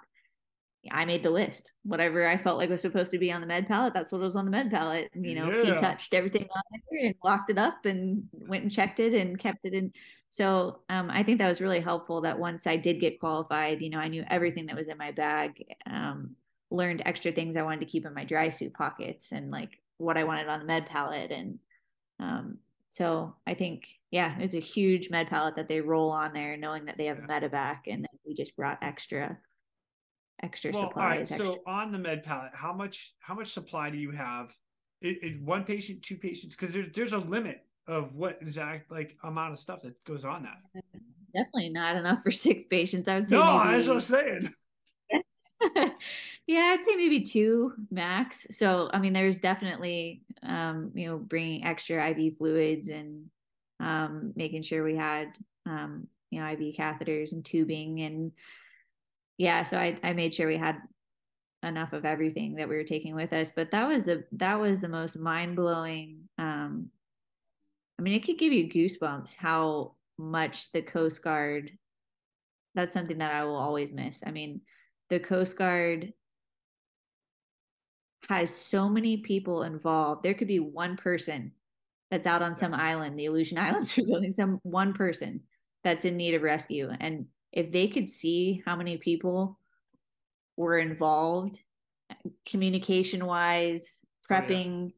B: I made the list. Whatever I felt like was supposed to be on the med pallet, that's what was on the med pallet. And, you know, yeah. he touched everything on there and locked it up and went and checked it and kept it in. So um, I think that was really helpful. That once I did get qualified, you know, I knew everything that was in my bag. Um, learned extra things I wanted to keep in my dry suit pockets and like what I wanted on the med pallet, and um, so I think, yeah, it's a huge med pallet that they roll on there, knowing that they have yeah. medevac, and then we just brought extra, extra well, supplies. All right.
A: Extra. So on the med pallet, how much how much supply do you have? It, it, one patient, two patients, because there's there's a limit of what exact like amount of stuff that goes on that.
B: Definitely not enough for six patients. I would say.
A: No, maybe, that's what I'm saying.
B: yeah, I'd say maybe two max. So, I mean, there's definitely, um, you know, bringing extra IV fluids and um, making sure we had, um, you know, IV catheters and tubing. And yeah, so I, I made sure we had enough of everything that we were taking with us. But that was the, that was the most mind blowing. Um, I mean, it could give you goosebumps how much the Coast Guard, that's something that I will always miss. I mean, the Coast Guard has so many people involved. There could be one person that's out on some island, the Aleutian Islands, or something, some one person that's in need of rescue. And if they could see how many people were involved communication wise, prepping, oh,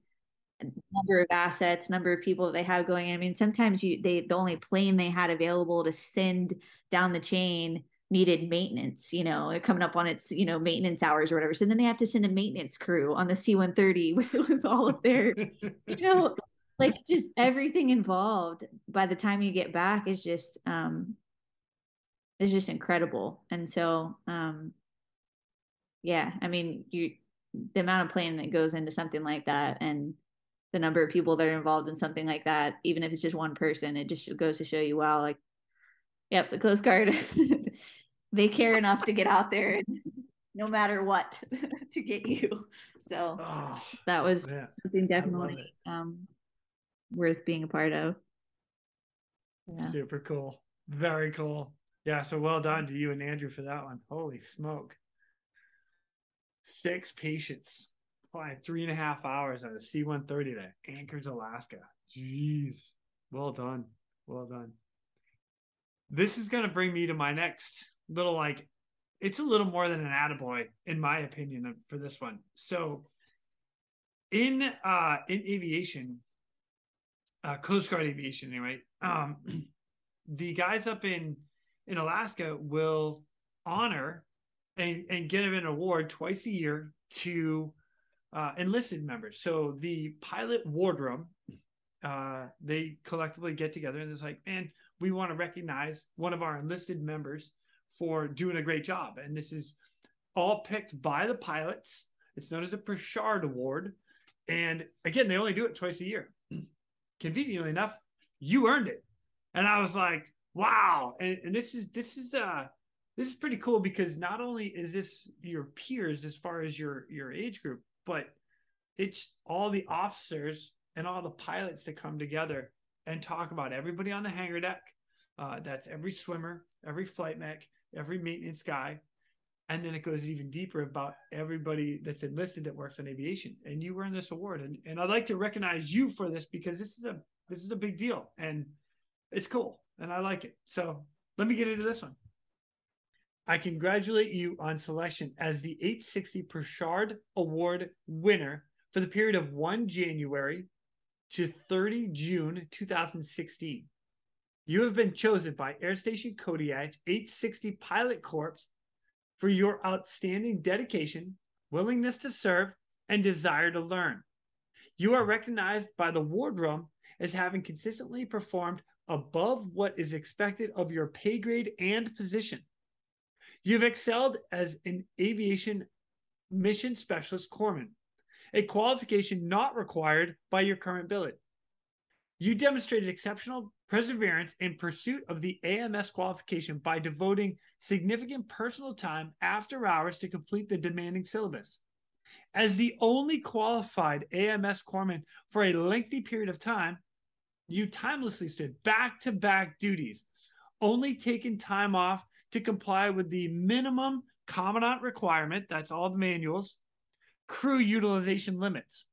B: yeah. number of assets, number of people that they have going. I mean, sometimes you they the only plane they had available to send down the chain needed maintenance, you know, coming up on its, you know, maintenance hours or whatever. So then they have to send a maintenance crew on the C-130 with, with all of their, you know, like just everything involved by the time you get back is just um is just incredible. And so um yeah, I mean, you the amount of planning that goes into something like that and the number of people that are involved in something like that, even if it's just one person, it just goes to show you, wow, like, yep, the Coast Guard, they care enough to get out there no matter what to get you. So oh, that was man. something definitely um, worth being a part of.
A: Yeah. Super cool. Very cool. Yeah. So well done to you and Andrew for that one. Holy smoke six patients flying three and a half hours on a C 130 to Anchorage, Alaska. Jeez. Well done. Well done. This is going to bring me to my next little like, it's a little more than an attaboy, in my opinion, for this one. So, in uh in aviation, uh, Coast Guard aviation, anyway, um, the guys up in in Alaska will honor and, and get an award twice a year to uh, enlisted members. So the pilot wardroom, uh, they collectively get together and it's like, man, we want to recognize one of our enlisted members for doing a great job. And this is all picked by the pilots. It's known as a Perchard Award. And again, they only do it twice a year. Conveniently enough, you earned it. And I was like, wow. And, and this is this is uh this is pretty cool because not only is this your peers as far as your your age group, but it's all the officers and all the pilots that come together and talk about everybody on the hangar deck. Uh, that's every swimmer, every flight mech, every maintenance guy, and then it goes even deeper about everybody that's enlisted that works on aviation. And you earned this award, and and I'd like to recognize you for this because this is a this is a big deal, and it's cool, and I like it. So let me get into this one. I congratulate you on selection as the H-60 Perchard Award winner for the period of 1 January to 30 June 2016. You have been chosen by Air Station Kodiak H-60 Pilot Corps for your outstanding dedication, willingness to serve, and desire to learn. You are recognized by the wardroom as having consistently performed above what is expected of your pay grade and position. You've excelled as an aviation mission specialist corpsman, a qualification not required by your current billet. You demonstrated exceptional perseverance in pursuit of the AMS qualification by devoting significant personal time after hours to complete the demanding syllabus. As the only qualified AMS corpsman for a lengthy period of time, you timelessly stood back to back duties, only taking time off to comply with the minimum commandant requirement, that's all the manuals, crew utilization limits.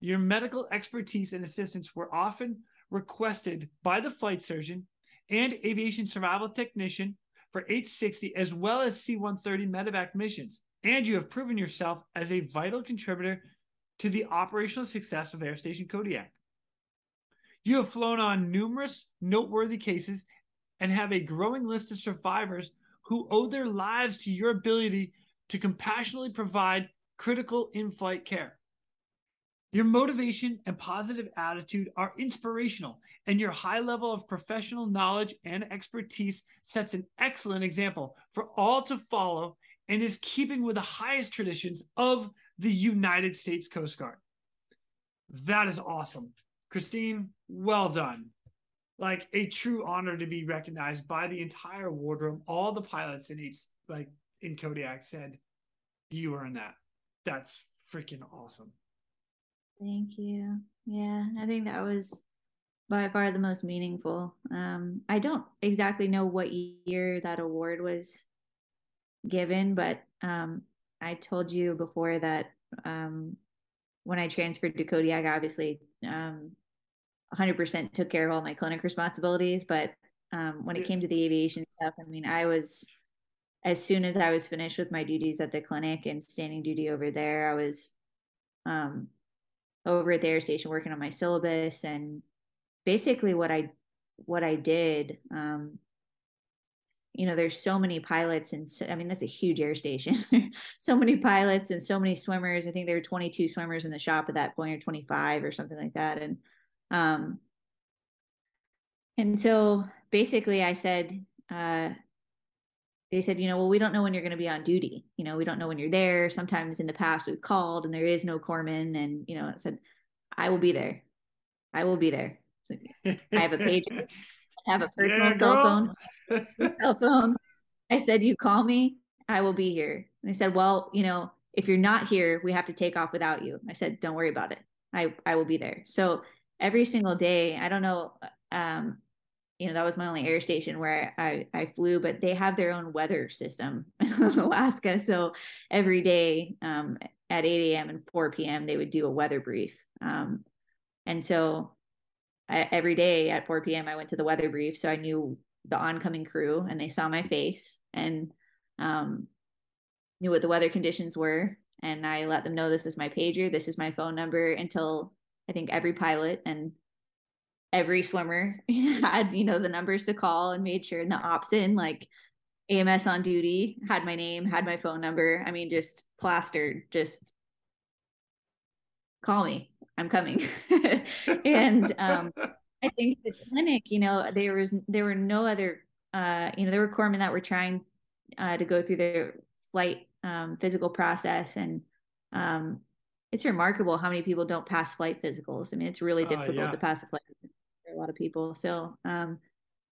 A: Your medical expertise and assistance were often requested by the flight surgeon and aviation survival technician for H-60 as well as C-130 medevac missions. And you have proven yourself as a vital contributor to the operational success of Air Station Kodiak. You have flown on numerous noteworthy cases and have a growing list of survivors who owe their lives to your ability to compassionately provide critical in flight care. Your motivation and positive attitude are inspirational, and your high level of professional knowledge and expertise sets an excellent example for all to follow and is keeping with the highest traditions of the United States Coast Guard. That is awesome. Christine, well done like a true honor to be recognized by the entire wardroom. All the pilots in each, like in Kodiak, said, "You earned that." That's freaking awesome.
B: Thank you. Yeah, I think that was by far the most meaningful. Um, I don't exactly know what year that award was given, but um, I told you before that um, when I transferred to Kodiak, obviously um, 100% took care of all my clinic responsibilities. But um, when it came to the aviation stuff, I mean, I was, as soon as I was finished with my duties at the clinic and standing duty over there, I was um, over at the air station working on my syllabus and basically what I what I did. Um, you know, there's so many pilots, and so, I mean that's a huge air station. so many pilots and so many swimmers. I think there were 22 swimmers in the shop at that point, or 25, or something like that. And um, and so basically, I said, uh, they said, you know, well, we don't know when you're going to be on duty. You know, we don't know when you're there. Sometimes in the past we've called and there is no corpsman, and you know, it said, I will be there. I will be there. So I have a pager. I have a personal yeah, cell phone. cell phone. I said, you call me, I will be here. And they said, well, you know, if you're not here, we have to take off without you. I said, don't worry about it. I I will be there. So every single day, I don't know. Um, you know that was my only air station where I I flew, but they have their own weather system in Alaska. So every day um, at 8 a.m. and 4 p.m. they would do a weather brief. Um, and so I, every day at 4 p.m. I went to the weather brief, so I knew the oncoming crew, and they saw my face and um, knew what the weather conditions were. And I let them know this is my pager, this is my phone number until I think every pilot and every swimmer had you know the numbers to call and made sure in the ops in like AMS on duty had my name, had my phone number. I mean, just plastered, just call me. I'm coming. and um, I think the clinic, you know, there was there were no other uh, you know, there were corpsmen that were trying uh, to go through their flight um, physical process and um, it's remarkable how many people don't pass flight physicals. I mean, it's really oh, difficult uh, yeah. to pass a flight lot of people. So, um,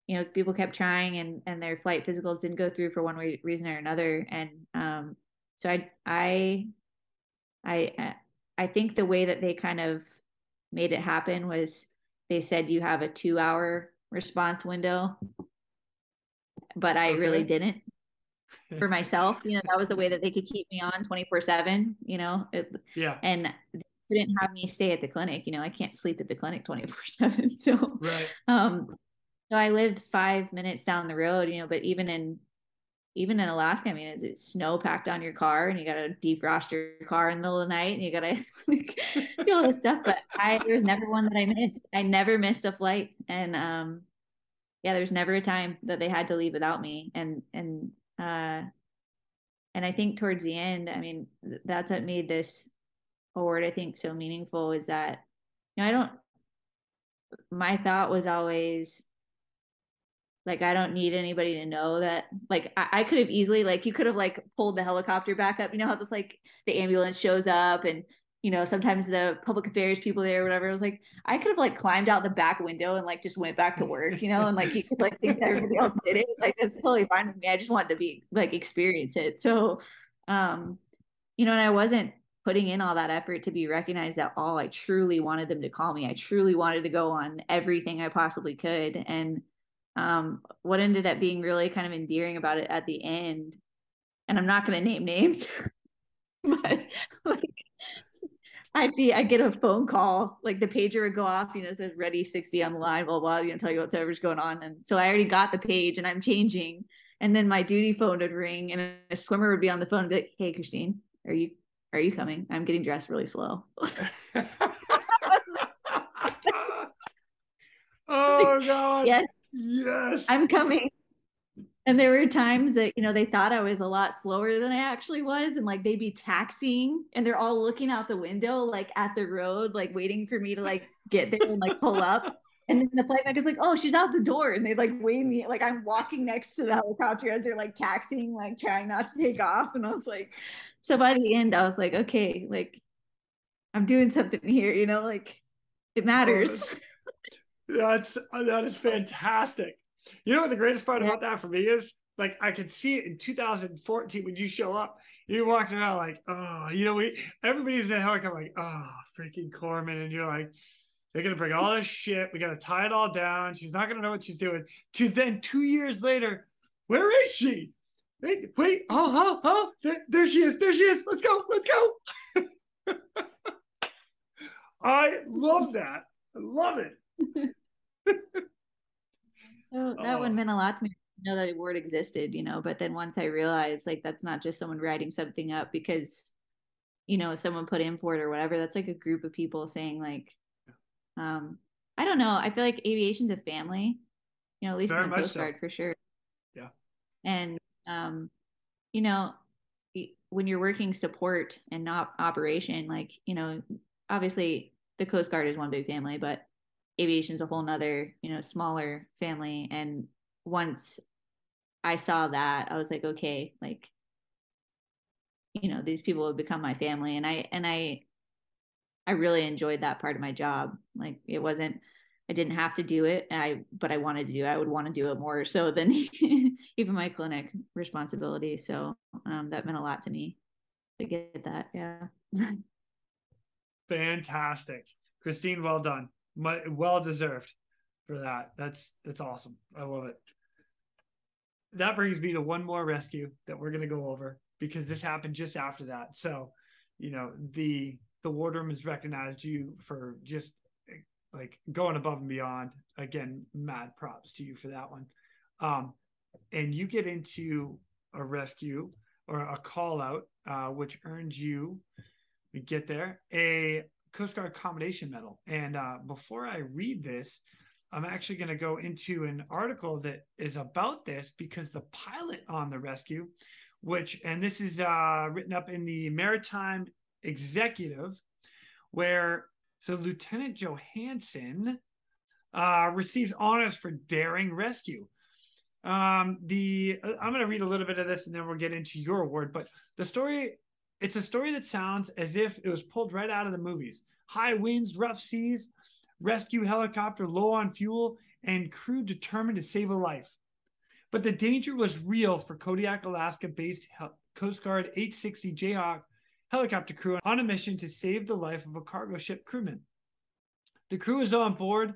B: you know, people kept trying and, and their flight physicals didn't go through for one way, reason or another. And, um, so I, I, I, I think the way that they kind of made it happen was they said you have a two hour response window, but I okay. really didn't for myself. You know, that was the way that they could keep me on 24 seven, you know, it,
A: yeah.
B: And couldn't have me stay at the clinic. You know, I can't sleep at the clinic 24 seven. So,
A: right.
B: um, so I lived five minutes down the road, you know, but even in, even in Alaska, I mean, it's, it's snow packed on your car and you got to defrost your car in the middle of the night and you got to like, do all this stuff. But I, there was never one that I missed. I never missed a flight. And, um, yeah, there's never a time that they had to leave without me. And, and, uh, and I think towards the end, I mean, that's what made this forward, I think, so meaningful is that, you know, I don't, my thought was always like, I don't need anybody to know that, like, I, I could have easily, like, you could have like pulled the helicopter back up. You know how this, like, the ambulance shows up and, you know, sometimes the public affairs people there or whatever. I was like, I could have like climbed out the back window and like just went back to work, you know, and like you could like think that everybody else did it. Like that's totally fine with me. I just wanted to be like experience it. So um, you know, and I wasn't putting in all that effort to be recognized at all. I truly wanted them to call me. I truly wanted to go on everything I possibly could. And um, what ended up being really kind of endearing about it at the end, and I'm not going to name names, but like I'd be, I'd get a phone call, like the pager would go off, you know, says ready 60 on the line, blah, blah, you know, tell you whatever's going on. And so I already got the page and I'm changing. And then my duty phone would ring and a swimmer would be on the phone and be like, Hey, Christine, are you are you coming? I'm getting dressed really slow.
A: oh god.
B: Yes.
A: Yes.
B: I'm coming. And there were times that, you know, they thought I was a lot slower than I actually was. And like they'd be taxiing and they're all looking out the window, like at the road, like waiting for me to like get there and like pull up. And then the flight mech is like, oh, she's out the door. And they like wave me, like I'm walking next to the helicopter as they're like taxiing, like trying not to take off. And I was like, so by the end, I was like, okay, like I'm doing something here, you know, like it matters.
A: Oh, that's that is fantastic. You know what the greatest part yeah. about that for me is? Like I could see it in 2014 when you show up. You're walking around like, oh, you know, we everybody's in the helicopter like, oh, freaking corpsman, and you're like, they're gonna bring all this shit. We gotta tie it all down. She's not gonna know what she's doing. To then two years later, where is she? Wait, wait, oh, oh, oh, there, there she is. There she is. Let's go. Let's go. I love that. I love it.
B: so that
A: Oh.
B: one meant a lot to me. to Know that word existed, you know. But then once I realized, like, that's not just someone writing something up because, you know, someone put in for it or whatever. That's like a group of people saying, like, um, I don't know. I feel like aviation's a family, you know, at least
A: Very
B: in the Coast
A: so.
B: Guard for sure.
A: Yeah.
B: And, um, you know, when you're working support and not operation, like, you know, obviously the Coast Guard is one big family, but aviation's a whole nother, you know, smaller family. And once I saw that, I was like, okay, like, you know, these people have become my family. And I, and I, I really enjoyed that part of my job. Like it wasn't, I didn't have to do it. I, but I wanted to do. I would want to do it more so than even my clinic responsibility. So um, that meant a lot to me to get that. Yeah.
A: Fantastic. Christine, well done. My, well deserved for that. That's that's awesome. I love it. That brings me to one more rescue that we're gonna go over because this happened just after that. So, you know, the the wardroom has recognized you for just like going above and beyond. Again, mad props to you for that one. Um, and you get into a rescue or a call out, uh, which earns you we get there a coast guard accommodation medal and uh, before i read this i'm actually going to go into an article that is about this because the pilot on the rescue which and this is uh, written up in the maritime executive where so lieutenant johansson uh, receives honors for daring rescue um the i'm going to read a little bit of this and then we'll get into your award but the story it's a story that sounds as if it was pulled right out of the movies. High winds, rough seas, rescue helicopter low on fuel, and crew determined to save a life. But the danger was real for Kodiak, Alaska based Coast Guard H-60 Jayhawk helicopter crew on a mission to save the life of a cargo ship crewman. The crew is on board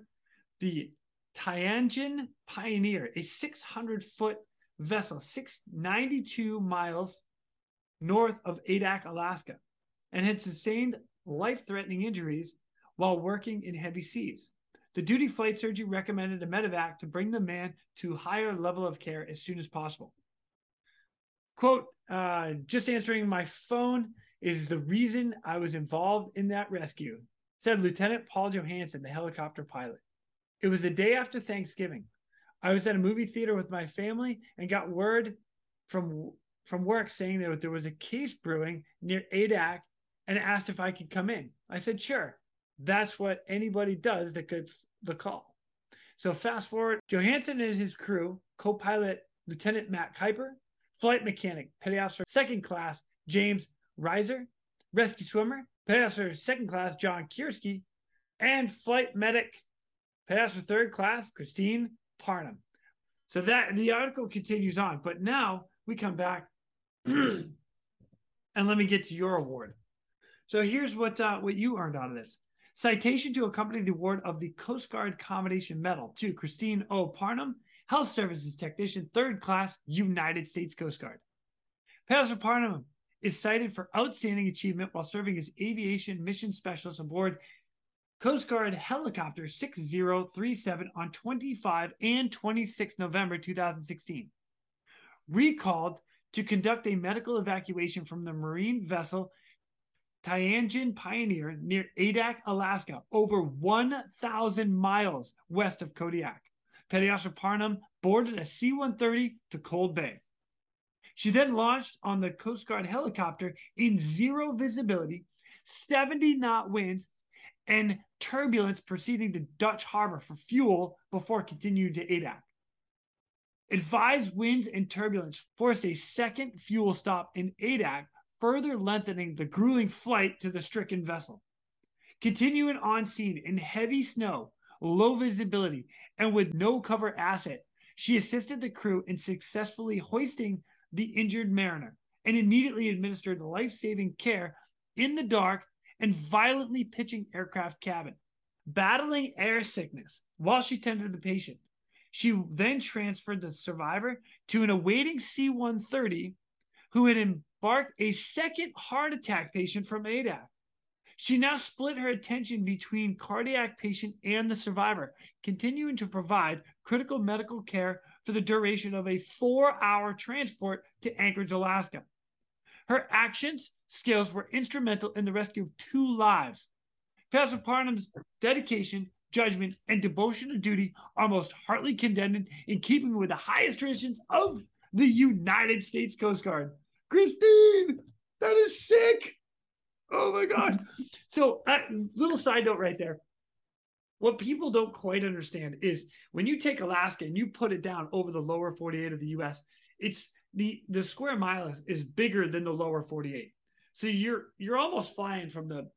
A: the Tianjin Pioneer, a 600 foot vessel, 692 miles north of Adak, Alaska, and had sustained life threatening injuries while working in heavy seas. The duty flight surgeon recommended a medevac to bring the man to higher level of care as soon as possible. Quote, uh, just answering my phone is the reason I was involved in that rescue, said Lieutenant Paul Johansson, the helicopter pilot. It was the day after Thanksgiving. I was at a movie theater with my family and got word from from work saying that there was a case brewing near Adak and asked if I could come in. I said, sure. That's what anybody does that gets the call. So fast forward, Johansson and his crew, co-pilot Lieutenant Matt Kuiper, flight mechanic, petty officer second class James Reiser, rescue swimmer, officer second class John Kierski, and flight medic, officer third class Christine Parnham. So that the article continues on, but now we come back and let me get to your award. So here's what uh, what you earned out of this: citation to accompany the award of the Coast Guard Accommodation Medal to Christine O. Parnham, Health Services Technician, Third Class, United States Coast Guard. Pastor Parnham is cited for outstanding achievement while serving as aviation mission specialist aboard Coast Guard Helicopter 6037 on 25 and 26 November 2016. Recalled to conduct a medical evacuation from the marine vessel Tianjin Pioneer near Adak, Alaska, over 1,000 miles west of Kodiak. Petty Officer Parnham boarded a C 130 to Cold Bay. She then launched on the Coast Guard helicopter in zero visibility, 70 knot winds, and turbulence proceeding to Dutch Harbor for fuel before continuing to Adak. Advised winds and turbulence forced a second fuel stop in Adak, further lengthening the grueling flight to the stricken vessel. Continuing on scene in heavy snow, low visibility, and with no cover asset, she assisted the crew in successfully hoisting the injured mariner and immediately administered life saving care in the dark and violently pitching aircraft cabin. Battling air sickness while she tended the patient, she then transferred the survivor to an awaiting C 130 who had embarked a second heart attack patient from Adak. She now split her attention between cardiac patient and the survivor, continuing to provide critical medical care for the duration of a four hour transport to Anchorage, Alaska. Her actions, skills were instrumental in the rescue of two lives. Pastor Parnham's dedication, judgment, and devotion to duty are most heartily condemned in keeping with the highest traditions of the United States Coast Guard. Christine, that is sick. Oh my God. So, uh, little side note right there. What people don't quite understand is when you take Alaska and you put it down over the lower 48 of the US, it's the the square mile is, bigger than the lower 48. So you're you're almost flying from the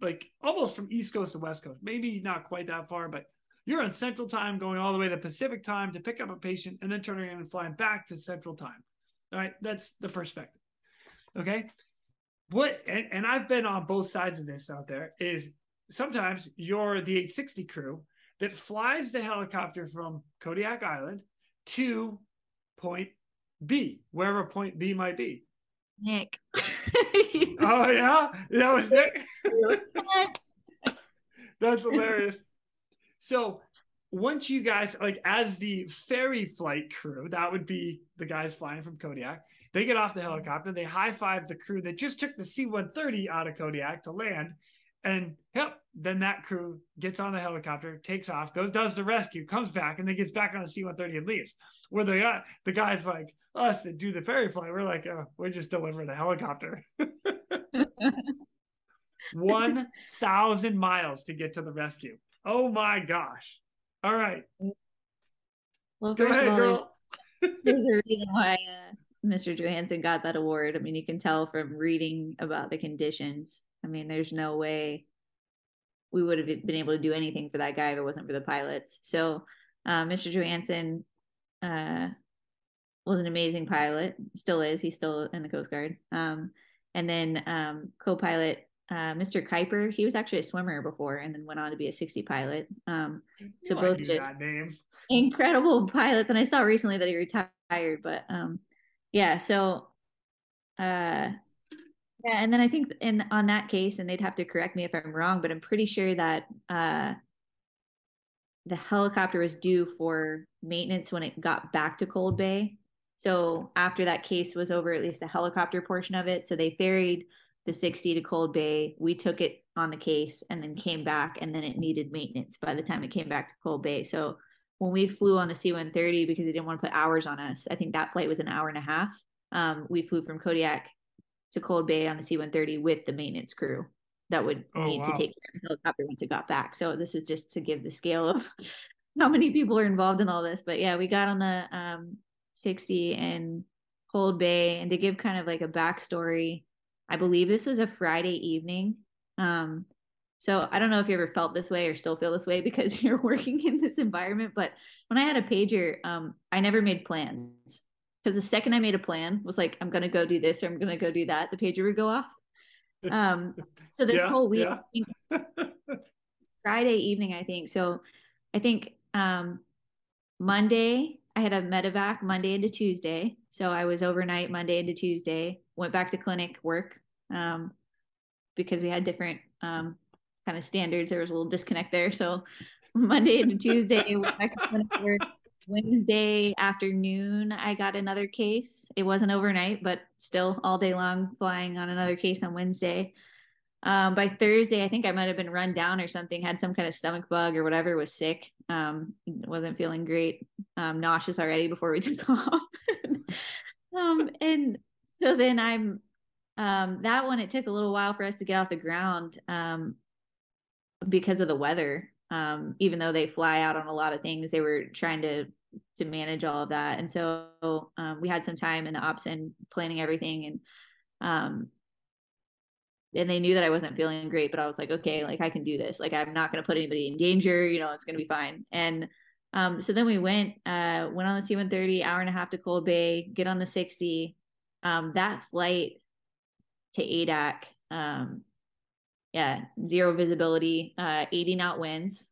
A: like almost from East Coast to West Coast. Maybe not quite that far, but you're on Central Time going all the way to Pacific Time to pick up a patient and then turning around and flying back to Central Time. All right, that's the perspective. Okay what and, and I've been on both sides of this out there is sometimes you're the H-60 crew that flies the helicopter from Kodiak Island to point B, wherever point B might be.
B: Nick.
A: oh yeah, that was Nick. That's hilarious. So once you guys like as the ferry flight crew, that would be the guys flying from Kodiak. They get off the helicopter. They high five the crew that just took the C 130 out of Kodiak to land. And yep, then that crew gets on the helicopter, takes off, goes, does the rescue, comes back, and then gets back on the C 130 and leaves. Where they got the guys like us that do the ferry flight, we're like, oh, we're just delivering a helicopter. 1,000 miles to get to the rescue. Oh my gosh. All right.
B: Well, Go ahead, all, girl. There's, there's a reason why uh, Mr. Johansson got that award. I mean, you can tell from reading about the conditions. I mean, there's no way we would have been able to do anything for that guy if it wasn't for the pilots. So, uh, Mr. Johansson uh, was an amazing pilot, still is. He's still in the Coast Guard. Um, and then um, co-pilot uh, Mr. Kuiper, he was actually a swimmer before, and then went on to be a 60 pilot. Um, so both just incredible pilots. And I saw recently that he retired, but um, yeah so uh yeah and then i think in on that case and they'd have to correct me if i'm wrong but i'm pretty sure that uh the helicopter was due for maintenance when it got back to cold bay so after that case was over at least the helicopter portion of it so they ferried the 60 to cold bay we took it on the case and then came back and then it needed maintenance by the time it came back to cold bay so when we flew on the C-130 because they didn't want to put hours on us. I think that flight was an hour and a half. Um, we flew from Kodiak to Cold Bay on the C-130 with the maintenance crew that would oh, need wow. to take care of the helicopter once it got back. So this is just to give the scale of how many people are involved in all this. But yeah, we got on the um, 60 in Cold Bay and to give kind of like a backstory. I believe this was a Friday evening. Um, so I don't know if you ever felt this way or still feel this way because you're working in this environment. But when I had a pager, um, I never made plans because the second I made a plan was like, I'm to go do this or I'm to go do that, the pager would go off. Um, so this yeah, whole week, yeah. Friday evening, I think. So I think um, Monday, I had a medevac Monday into Tuesday. So I was overnight Monday into Tuesday, went back to clinic work um, because we had different um, kind of standards. There was a little disconnect there. So Monday into Tuesday went back to Tuesday, Wednesday afternoon, I got another case. It wasn't overnight, but still all day long flying on another case on Wednesday. Um, by Thursday, I think I might have been run down or something, had some kind of stomach bug or whatever, was sick. Um, wasn't feeling great, um, nauseous already before we took off. um, and so then I'm, um, that one, it took a little while for us to get off the ground. Um, because of the weather even though they fly out on a lot of things they were trying to to manage all of that and so um, we had some time in the ops and planning everything and um and they knew that I wasn't feeling great, but I was like, okay, like I can do this. Like I'm not going to put anybody in danger. You know, it's going to be fine. And um, so then we went, uh, went on the C-130, hour and a half to Cold Bay, get on the 60. Um, that flight to Adak, um, yeah, zero visibility, uh, 80 knot winds.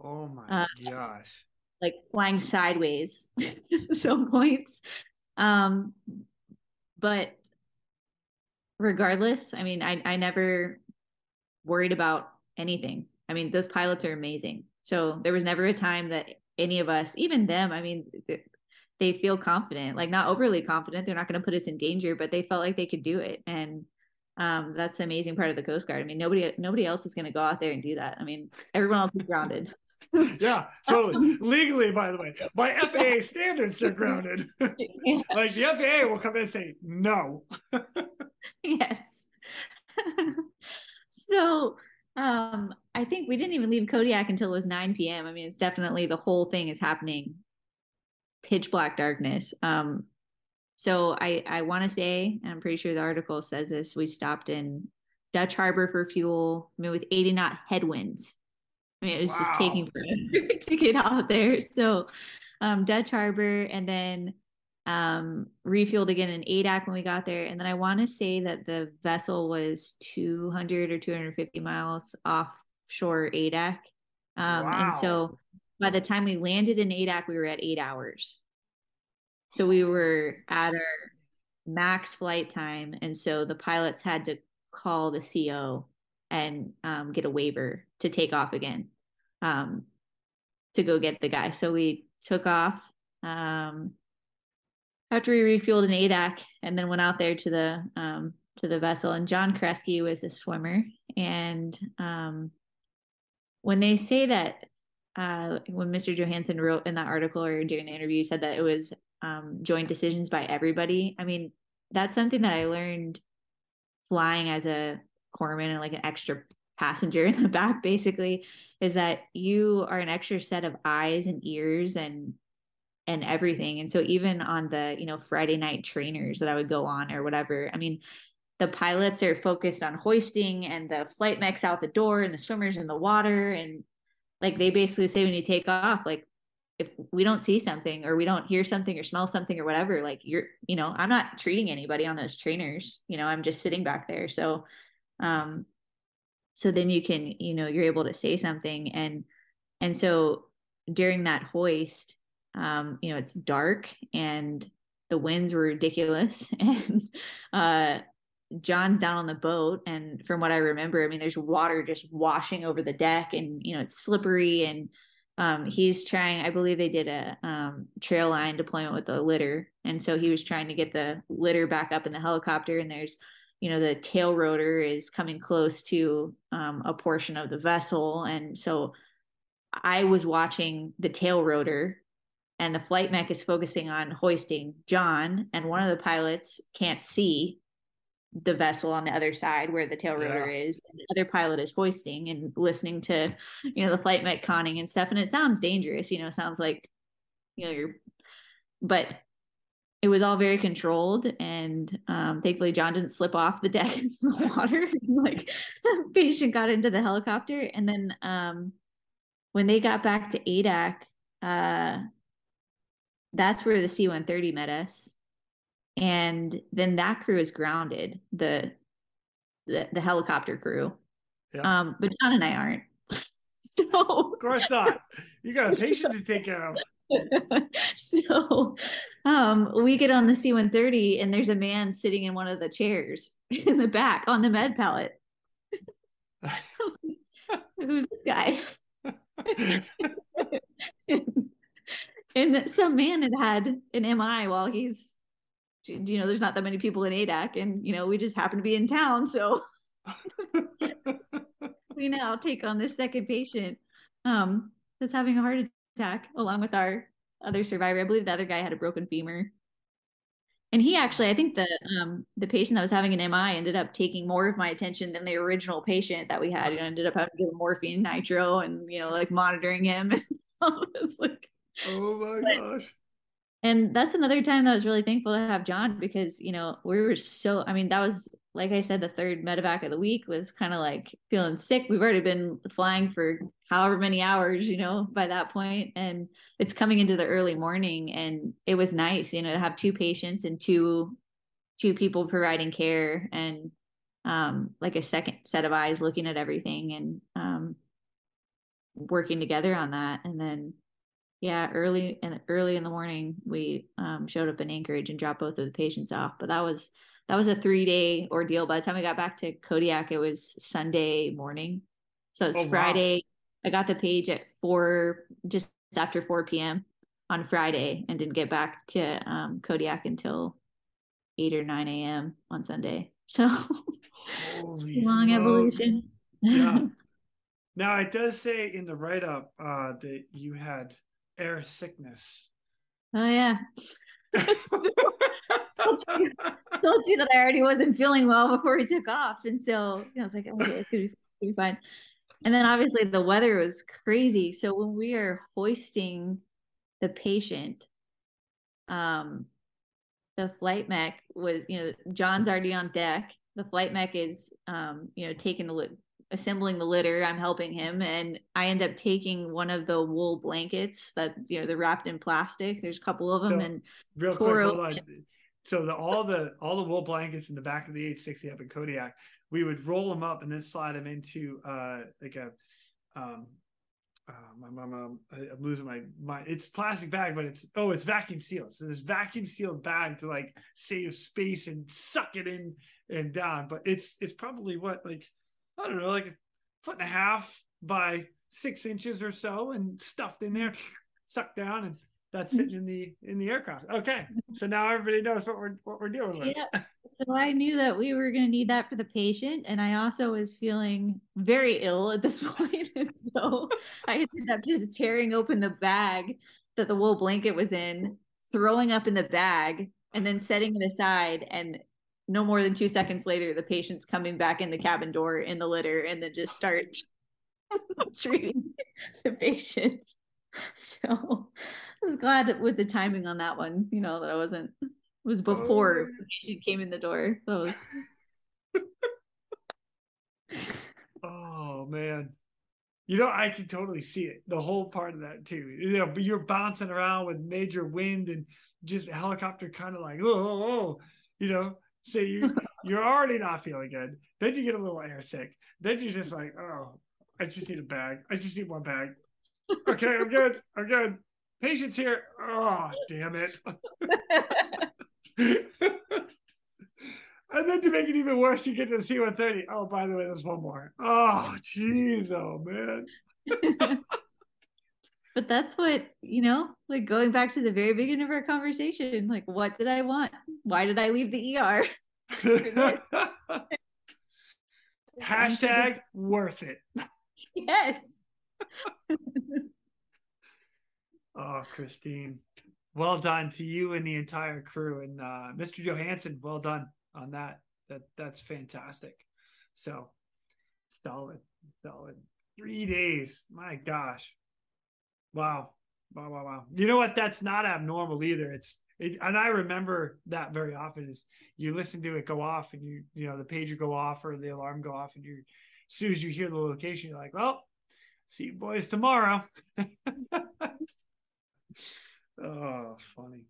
A: Oh my uh, gosh.
B: Like flying sideways some points. Um, but regardless, I mean, I, I never worried about anything. I mean, those pilots are amazing. So there was never a time that any of us, even them, I mean, they feel confident, like not overly confident. They're not going to put us in danger, but they felt like they could do it. And um, that's the amazing part of the Coast Guard. I mean, nobody nobody else is going to go out there and do that. I mean, everyone else is grounded.
A: yeah, totally. Legally, by the way, by FAA standards, they're grounded. yeah. Like the FAA will come in and say no.
B: yes. so um, I think we didn't even leave Kodiak until it was 9 p.m. I mean, it's definitely the whole thing is happening pitch black darkness. Um, so I I want to say, and I'm pretty sure the article says this. We stopped in Dutch Harbor for fuel. I mean, with 80 knot headwinds. I mean, it was wow. just taking forever to get out there. So um, Dutch Harbor, and then um, refueled again in Adak when we got there. And then I want to say that the vessel was 200 or 250 miles offshore Adak. Um, wow. And so by the time we landed in Adak, we were at eight hours. So we were at our max flight time. And so the pilots had to call the CO and um, get a waiver to take off again um, to go get the guy. So we took off um, after we refueled an Adak and then went out there to the um, to the vessel. And John Kresge was a swimmer. And um, when they say that uh, when Mr. Johansson wrote in that article or during the interview, said that it was um, joint decisions by everybody. I mean, that's something that I learned flying as a corpsman and like an extra passenger in the back, basically, is that you are an extra set of eyes and ears and and everything. And so even on the, you know, Friday night trainers that I would go on or whatever, I mean, the pilots are focused on hoisting and the flight mechs out the door and the swimmers in the water and like they basically say when you take off like if we don't see something or we don't hear something or smell something or whatever like you're you know i'm not treating anybody on those trainers you know i'm just sitting back there. So um so then you can you know you're able to say something and and so during that hoist um you know it's dark and the winds were ridiculous and uh John's down on the boat, and from what I remember, I mean, there's water just washing over the deck, and you know it's slippery, and um, he's trying. I believe they did a um, trail line deployment with the litter, and so he was trying to get the litter back up in the helicopter, and there's you know the tail rotor is coming close to um, a portion of the vessel, and so I was watching the tail rotor and the flight mech is focusing on hoisting John, and one of the pilots can't see the vessel on the other side where the tail rotor yeah. is and the other pilot is hoisting and listening to you know the flight mech conning and stuff and it sounds dangerous you know sounds like you know you're but it was all very controlled and um, thankfully john didn't slip off the deck in the water like the patient got into the helicopter and then um, when they got back to adak uh, that's where the c-130 met us and then that crew is grounded the the, the helicopter crew. Yeah. um but john and i aren't.
A: So of course not. You got a patient to take care of.
B: So um we get on the c-130 and there's a man sitting in one of the chairs in the back on the med pallet. Who's this guy? And some man had had an mi while he's you know, there's not that many people in Adak, and you know, we just happen to be in town, so we now take on this second patient um, that's having a heart attack, along with our other survivor. I believe the other guy had a broken femur, and he actually, I think the um, the patient that was having an MI ended up taking more of my attention than the original patient that we had. You know, ended up having to give him morphine, nitro, and you know, like monitoring him. it's like,
A: oh my but, gosh
B: and that's another time that I was really thankful to have John because you know we were so I mean that was like I said the third medevac of the week was kind of like feeling sick. We've already been flying for however many hours you know by that point and it's coming into the early morning and it was nice you know to have two patients and two two people providing care and um like a second set of eyes looking at everything and um working together on that. And then yeah, early and early in the morning, we um, showed up in Anchorage and dropped both of the patients off. But that was that was a three day ordeal. By the time I got back to Kodiak, it was Sunday morning. So it's
A: Oh, wow.
B: Friday. I got the page at four, just after 4 p.m. on Friday and didn't get back to um, Kodiak until 8 or 9 a.m. on Sunday. So long
A: smokes.
B: evolution.
A: Yeah. Now it does say in the write up uh, that you had air sickness.
B: oh, yeah. told you that I already wasn't feeling well before we took off. And so you know, I was like, okay, it's gonna be, it's gonna be fine. And then obviously the weather was crazy. So when we are hoisting the patient, um, the flight mech was, you know, John's already on deck. The flight mech is, um, you know, taking the assembling the litter. I'm helping him, and I end up taking one of the wool blankets that you know they're wrapped in plastic. There's a couple of them,
A: So-
B: and
A: Real quick, hold on. So the all the all the wool blankets in the back of the H-60 up in Kodiak, we would roll them up and then slide them into uh like a um uh, my mom, I'm losing my mind. It's plastic bag, but it's oh, it's vacuum sealed. So this vacuum sealed bag to like save space and suck it in and down. But it's it's probably what like I don't know, like a foot and a half by six inches or so, and stuffed in there, sucked down, and that's sitting in the in the aircraft. Okay, so now everybody knows what we're what we're dealing with.
B: Yeah. So I knew that we were going to need that for the patient. And I also was feeling very ill at this point. And so I ended up just tearing open the bag that the wool blanket was in, throwing up in the bag, and then setting it aside. And no more than two seconds later, the patient's coming back in the cabin door in the litter and then just start treating the patient. So I was glad with the timing on that one, you know, that I wasn't it was before
A: Oh.
B: the patient came in the door. That was
A: Oh man. You know, I can totally see it. The whole part of that too. You know, you're bouncing around with major wind and just helicopter kind of like, oh, oh, oh, you know. So you you're already not feeling good. Then you get a little air sick. Then you're just like, oh, I just need a bag. I just need one bag. Okay, I'm good. I'm good. Patient's here. Oh, damn it. and then to make it even worse, you get to the C-130. Oh, by the way, there's one more. Oh, jeez, oh man.
B: but that's what, you know, like going back to the very beginning of our conversation, like what did I want? Why did I leave the ER?
A: Hashtag worth it.
B: yes.
A: Oh, Christine, well done to you and the entire crew, and uh, Mr. Johansson, well done on that. That that's fantastic. So solid, solid. Three days. My gosh. Wow. Wow. Wow. Wow. You know what? That's not abnormal either. It's it, and I remember that very often is you listen to it go off and you you know the pager go off or the alarm go off and you as soon as you hear the location you're like well see you boys tomorrow oh funny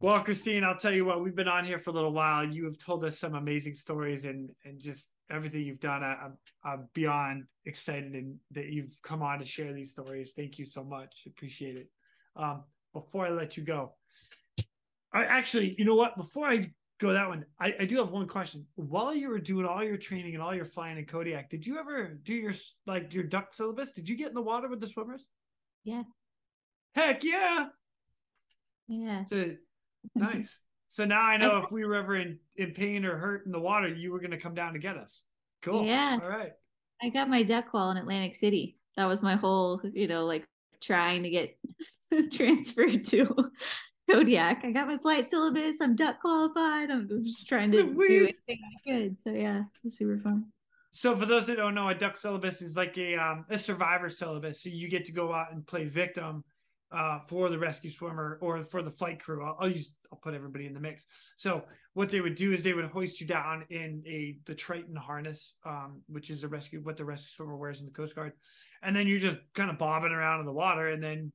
A: well christine i'll tell you what we've been on here for a little while you have told us some amazing stories and and just everything you've done. I, I'm, I'm beyond excited and that you've come on to share these stories. Thank you so much. Appreciate it. Um before i let you go i actually you know what? Before i go that one I, I do have one question. While you were doing all your training and all your flying in kodiak did you ever do your like your duck syllabus? Did you get in the water with the swimmers?
B: Yeah.
A: heck yeah!
B: Yeah.
A: so nice so now i know if we were ever in in pain or hurt in the water you were going to come down to get us cool
B: Yeah.
A: all right
B: I got my duck qual in Atlantic City. That was my whole, you know, like trying to get transferred to Kodiak. I got my flight syllabus. I'm duck qualified. I'm just trying to do anything I could. So yeah, it was super fun.
A: So for those that don't know, a duck syllabus is like a um, a survivor syllabus. So you get to go out and play victim uh, for the rescue swimmer or for the flight crew. I'll, I'll use I'll put everybody in the mix. So what they would do is they would hoist you down in a the Triton harness, um, which is a rescue what the rescue swimmer wears in the Coast Guard, and then you're just kind of bobbing around in the water, and then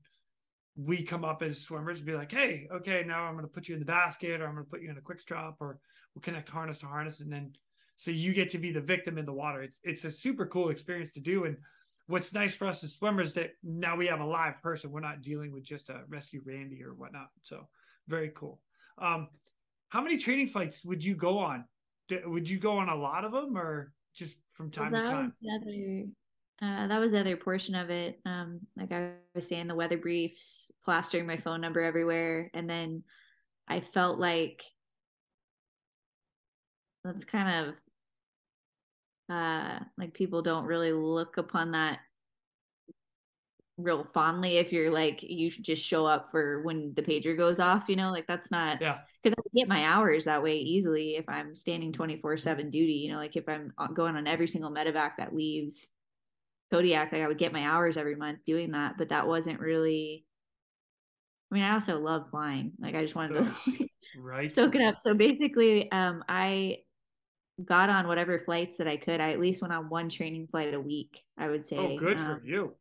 A: we come up as swimmers and be like, hey, okay, now I'm going to put you in the basket, or I'm going to put you in a quick drop, or we'll connect harness to harness, and then so you get to be the victim in the water. It's it's a super cool experience to do. And what's nice for us as swimmers that now we have a live person. We're not dealing with just a rescue Randy or whatnot. So very cool. Um, how many training flights would you go on? Would you go on a lot of them or just from time well, to time?
B: other, uh, that was the other portion of it. Um, like I was saying, the weather briefs, plastering my phone number everywhere, and then I felt like that's kind of uh like people don't really look upon that real fondly if you're like you just show up for when the pager goes off you know? Like that's not
A: yeah.
B: because i get my hours that way easily if i'm standing 24 7 duty you know? Like if i'm going on every single medevac that leaves kodiak like i would get my hours every month doing that but that wasn't really i mean i also love flying. Like i just wanted to
A: right.
B: soak it up. So basically um i got on whatever flights that i could i at least went on one training flight a week i would say
A: oh good um, for you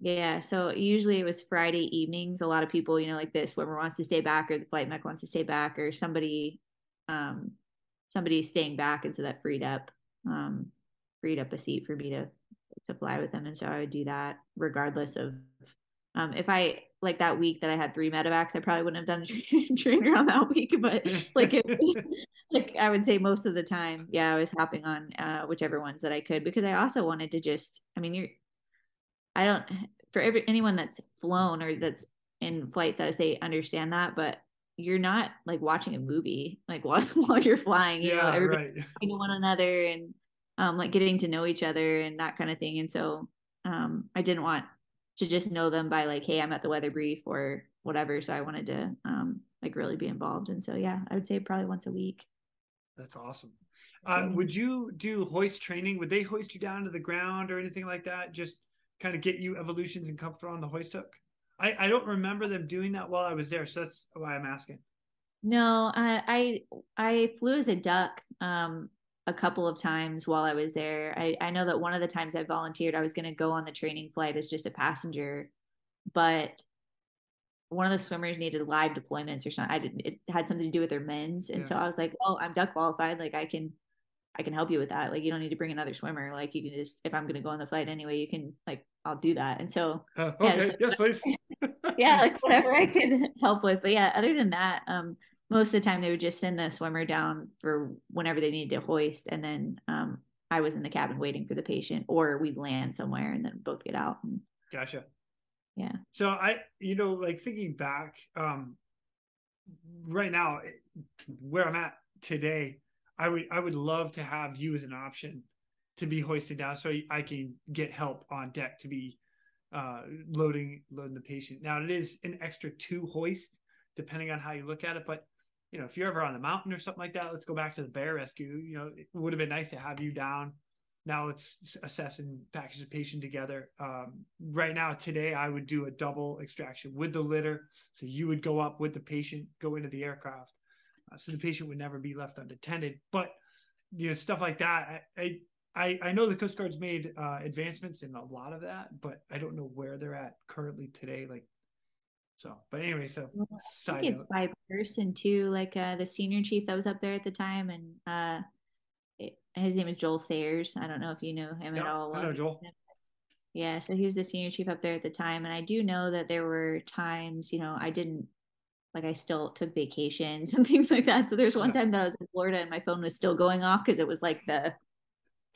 B: yeah. So usually it was Friday evenings. A lot of people, you know, like this, swimmer wants to stay back or the flight mech wants to stay back or somebody, um, somebody's staying back. And so that freed up, um, freed up a seat for me to, to fly with them. And so I would do that regardless of, um, if I like that week that I had three medevacs, I probably wouldn't have done a trainer on that week, but like, if, like I would say most of the time, yeah, I was hopping on, uh, whichever ones that I could, because I also wanted to just, I mean, you're, I don't for every anyone that's flown or that's in flight status, they understand that, but you're not like watching a movie like while, while you're flying. You
A: yeah,
B: know, everybody
A: right.
B: talking to one another and um, like getting to know each other and that kind of thing. And so um, I didn't want to just know them by like, hey, I'm at the weather brief or whatever. So I wanted to um, like really be involved. And so yeah, I would say probably once a week.
A: That's awesome. Uh, would you do hoist training? Would they hoist you down to the ground or anything like that? Just kind of get you evolutions and comfort on the hoist hook? I, I don't remember them doing that while I was there, so that's why I'm asking.
B: No, I I, I flew as a duck um, a couple of times while I was there. I, I know that one of the times I volunteered, I was going to go on the training flight as just a passenger, but one of the swimmers needed live deployments or something. I didn't. It had something to do with their men's, and yeah. so I was like, well, I'm duck qualified. Like I can I can help you with that. Like you don't need to bring another swimmer. Like you can just if I'm gonna go on the flight anyway, you can like I'll do that. And so
A: uh, okay, yeah, so, yes, please.
B: yeah, like whatever I could help with. But yeah, other than that, um, most of the time they would just send the swimmer down for whenever they needed to hoist, and then um, I was in the cabin waiting for the patient, or we'd land somewhere and then both get out. And,
A: gotcha.
B: Yeah.
A: So I, you know, like thinking back, um, right now, where I'm at today, I would I would love to have you as an option to be hoisted down so I can get help on deck to be uh, loading loading the patient. Now it is an extra two hoist depending on how you look at it, but you know if you're ever on the mountain or something like that, let's go back to the bear rescue. You know it would have been nice to have you down. Now it's assessing patient together. Um, right now, today, I would do a double extraction with the litter. So you would go up with the patient, go into the aircraft uh, so the patient would never be left unattended. But you know, stuff like that. I I, I know the Coast Guard's made uh, advancements in a lot of that, but I don't know where they're at currently today. Like, so. But anyway, so
B: I think it's by person too. Like uh, the senior chief that was up there at the time, and uh, it, his name is Joel Sayers. I don't know if you know him at all.
A: I know Joel.
B: Yeah, so he was the senior chief up there at the time, and I do know that there were times, you know, I didn't like I still took vacations and things like that. So there's one time that I was in Florida and my phone was still going off because it was like the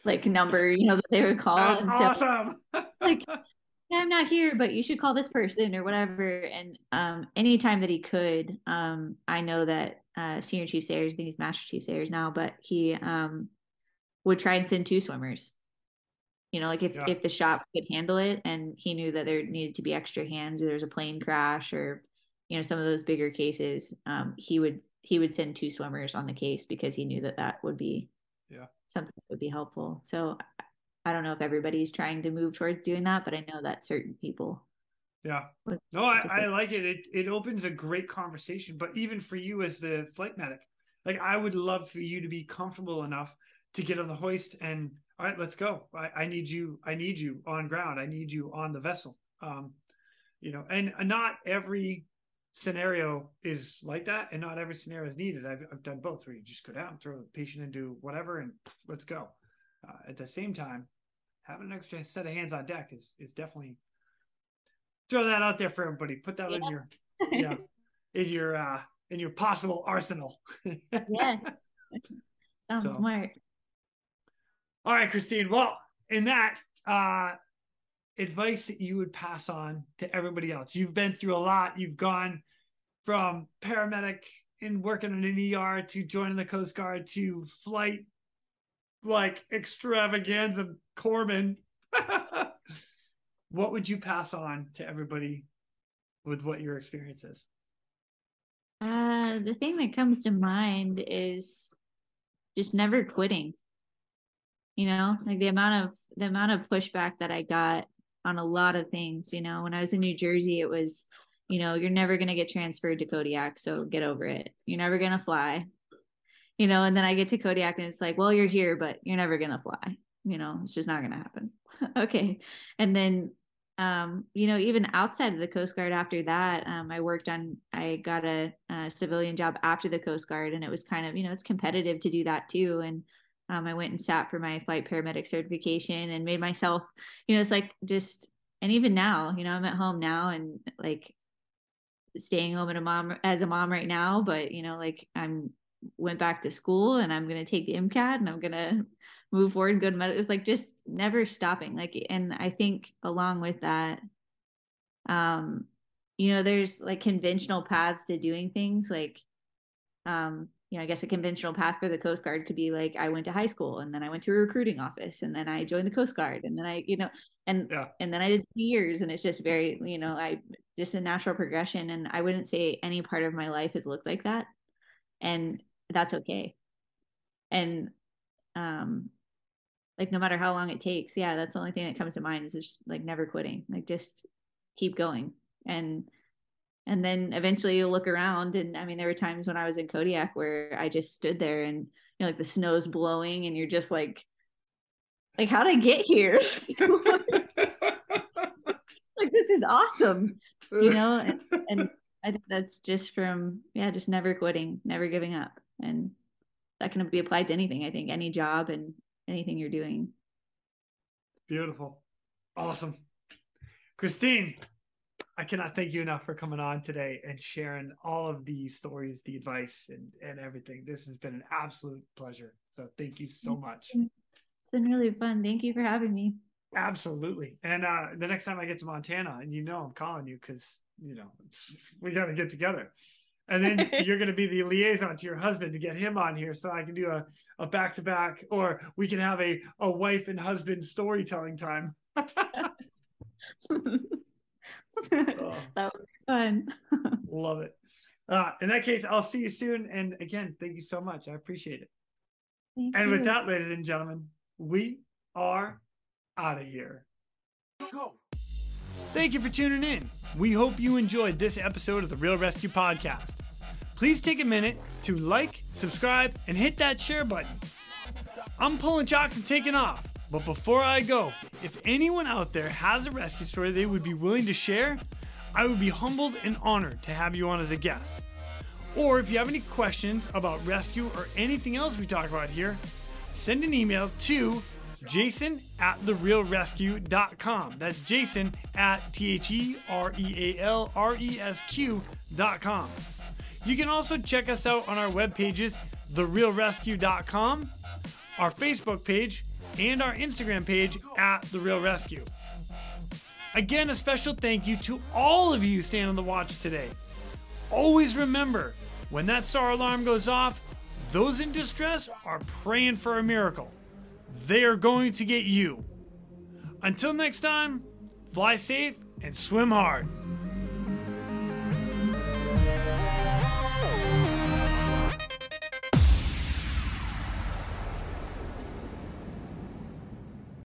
B: like number, you know, that they would call.
A: That's and so, awesome.
B: like, I'm not here, but you should call this person or whatever. And um, anytime that he could, um, I know that uh, Senior Chief Sayers, I think he's Master Chief Sayers now, but he um, would try and send two swimmers. You know, like if yeah. if the shop could handle it, and he knew that there needed to be extra hands, or there's a plane crash, or you know some of those bigger cases um, he would he would send two swimmers on the case because he knew that that would be
A: yeah
B: something that would be helpful so i don't know if everybody's trying to move towards doing that but i know that certain people
A: yeah. no I, I like it. It it opens a great conversation but even for you as the flight medic like i would love for you to be comfortable enough to get on the hoist and all right let's go. I, I need you i need you on ground. I need you on the vessel. Um you know and not every scenario is like that, and not every scenario is needed. I've, I've done both, where you just go down, throw the patient into whatever, and let's go. Uh, at the same time, having an extra set of hands on deck is is definitely throw that out there for everybody. Put that yeah. in your yeah in your uh in your possible arsenal.
B: yes. Sounds
A: So-
B: smart.
A: All right, Christine. Well, in that, uh, advice that you would pass on to everybody else. You've been through a lot. You've gone from paramedic and working in an ER to joining the Coast Guard to flight like extravaganza corpsman. what would you pass on to everybody with what your experience is?
B: Uh, the thing that comes to mind is just never quitting. You know, like the amount of the amount of pushback that I got on a lot of things. You know, when I was in New Jersey, it was, you know, you're never gonna get transferred to Kodiak, so get over it. You're never gonna fly. You know, and then I get to Kodiak and it's like, well, you're here, but you're never gonna fly. You know, it's just not gonna happen. okay. And then um, you know, even outside of the Coast Guard after that, um, I worked on, I got a, a civilian job after the Coast Guard, and it was kind of, you know, it's competitive to do that too. And um, I went and sat for my flight paramedic certification and made myself, you know, it's like just, and even now, you know, I'm at home now and like staying home at a mom as a mom right now, but you know, like I'm went back to school and I'm gonna take the MCAT and I'm gonna move forward and go to medical. It's like just never stopping. Like, and I think along with that, um, you know, there's like conventional paths to doing things. Like, um, you know, I guess a conventional path for the Coast Guard could be like I went to high school and then I went to a recruiting office and then I joined the Coast Guard and then I, you know, and
A: Yeah.
B: and then I did years and it's just very, you know, I just a natural progression. And I wouldn't say any part of my life has looked like that. And that's okay. And um like no matter how long it takes yeah that's the only thing that comes to mind is just like never quitting like just keep going. And and then eventually you'll look around and i mean there were times when i was in kodiak where i just stood there and you know like the snow's blowing and you're just like like how'd i get here? Like this is awesome you know? And, and i think that's just from yeah just never quitting never giving up. And that can be applied to anything i think any job and anything you're doing
A: Beautiful. Awesome. Christine, I cannot thank you enough for coming on today and sharing all of the stories, the advice, and, and everything. This has been an absolute pleasure. So thank you so much.
B: it's been really fun thank you for having me
A: Absolutely. And uh, the next time I get to Montana, and you know I'm calling you because, you know, we got to get together. And then you're going to be the liaison to your husband to get him on here so I can do a, a back-to-back or we can have a, a wife and husband storytelling time. Oh.
B: that was fun
A: Love it. Uh, in that case, I'll see you soon. And again, thank you so much. I appreciate it.
B: Thank
A: And with that, ladies and gentlemen, we are out of here. Thank you for tuning in. We hope you enjoyed this episode of the Real ResQ Podcast. Please take a minute to like, subscribe, and hit that share button. I'm pulling chocks and taking off. But before I go, if anyone out there has a rescue story they would be willing to share, I would be humbled and honored to have you on as a guest. Or if you have any questions about rescue or anything else we talk about here, send an email to jason at therealresq.com. That's jason at T H E R E A L R E S Q.com. You can also check us out on our web pages, therealresq.com, our Facebook page, and our Instagram page at The Real ResQ. Again, a special thank you to all of you staying on the watch today. Always remember, when that SAR alarm goes off, those in distress are praying for a miracle. They are going to get you. Until next time, fly safe and swim hard.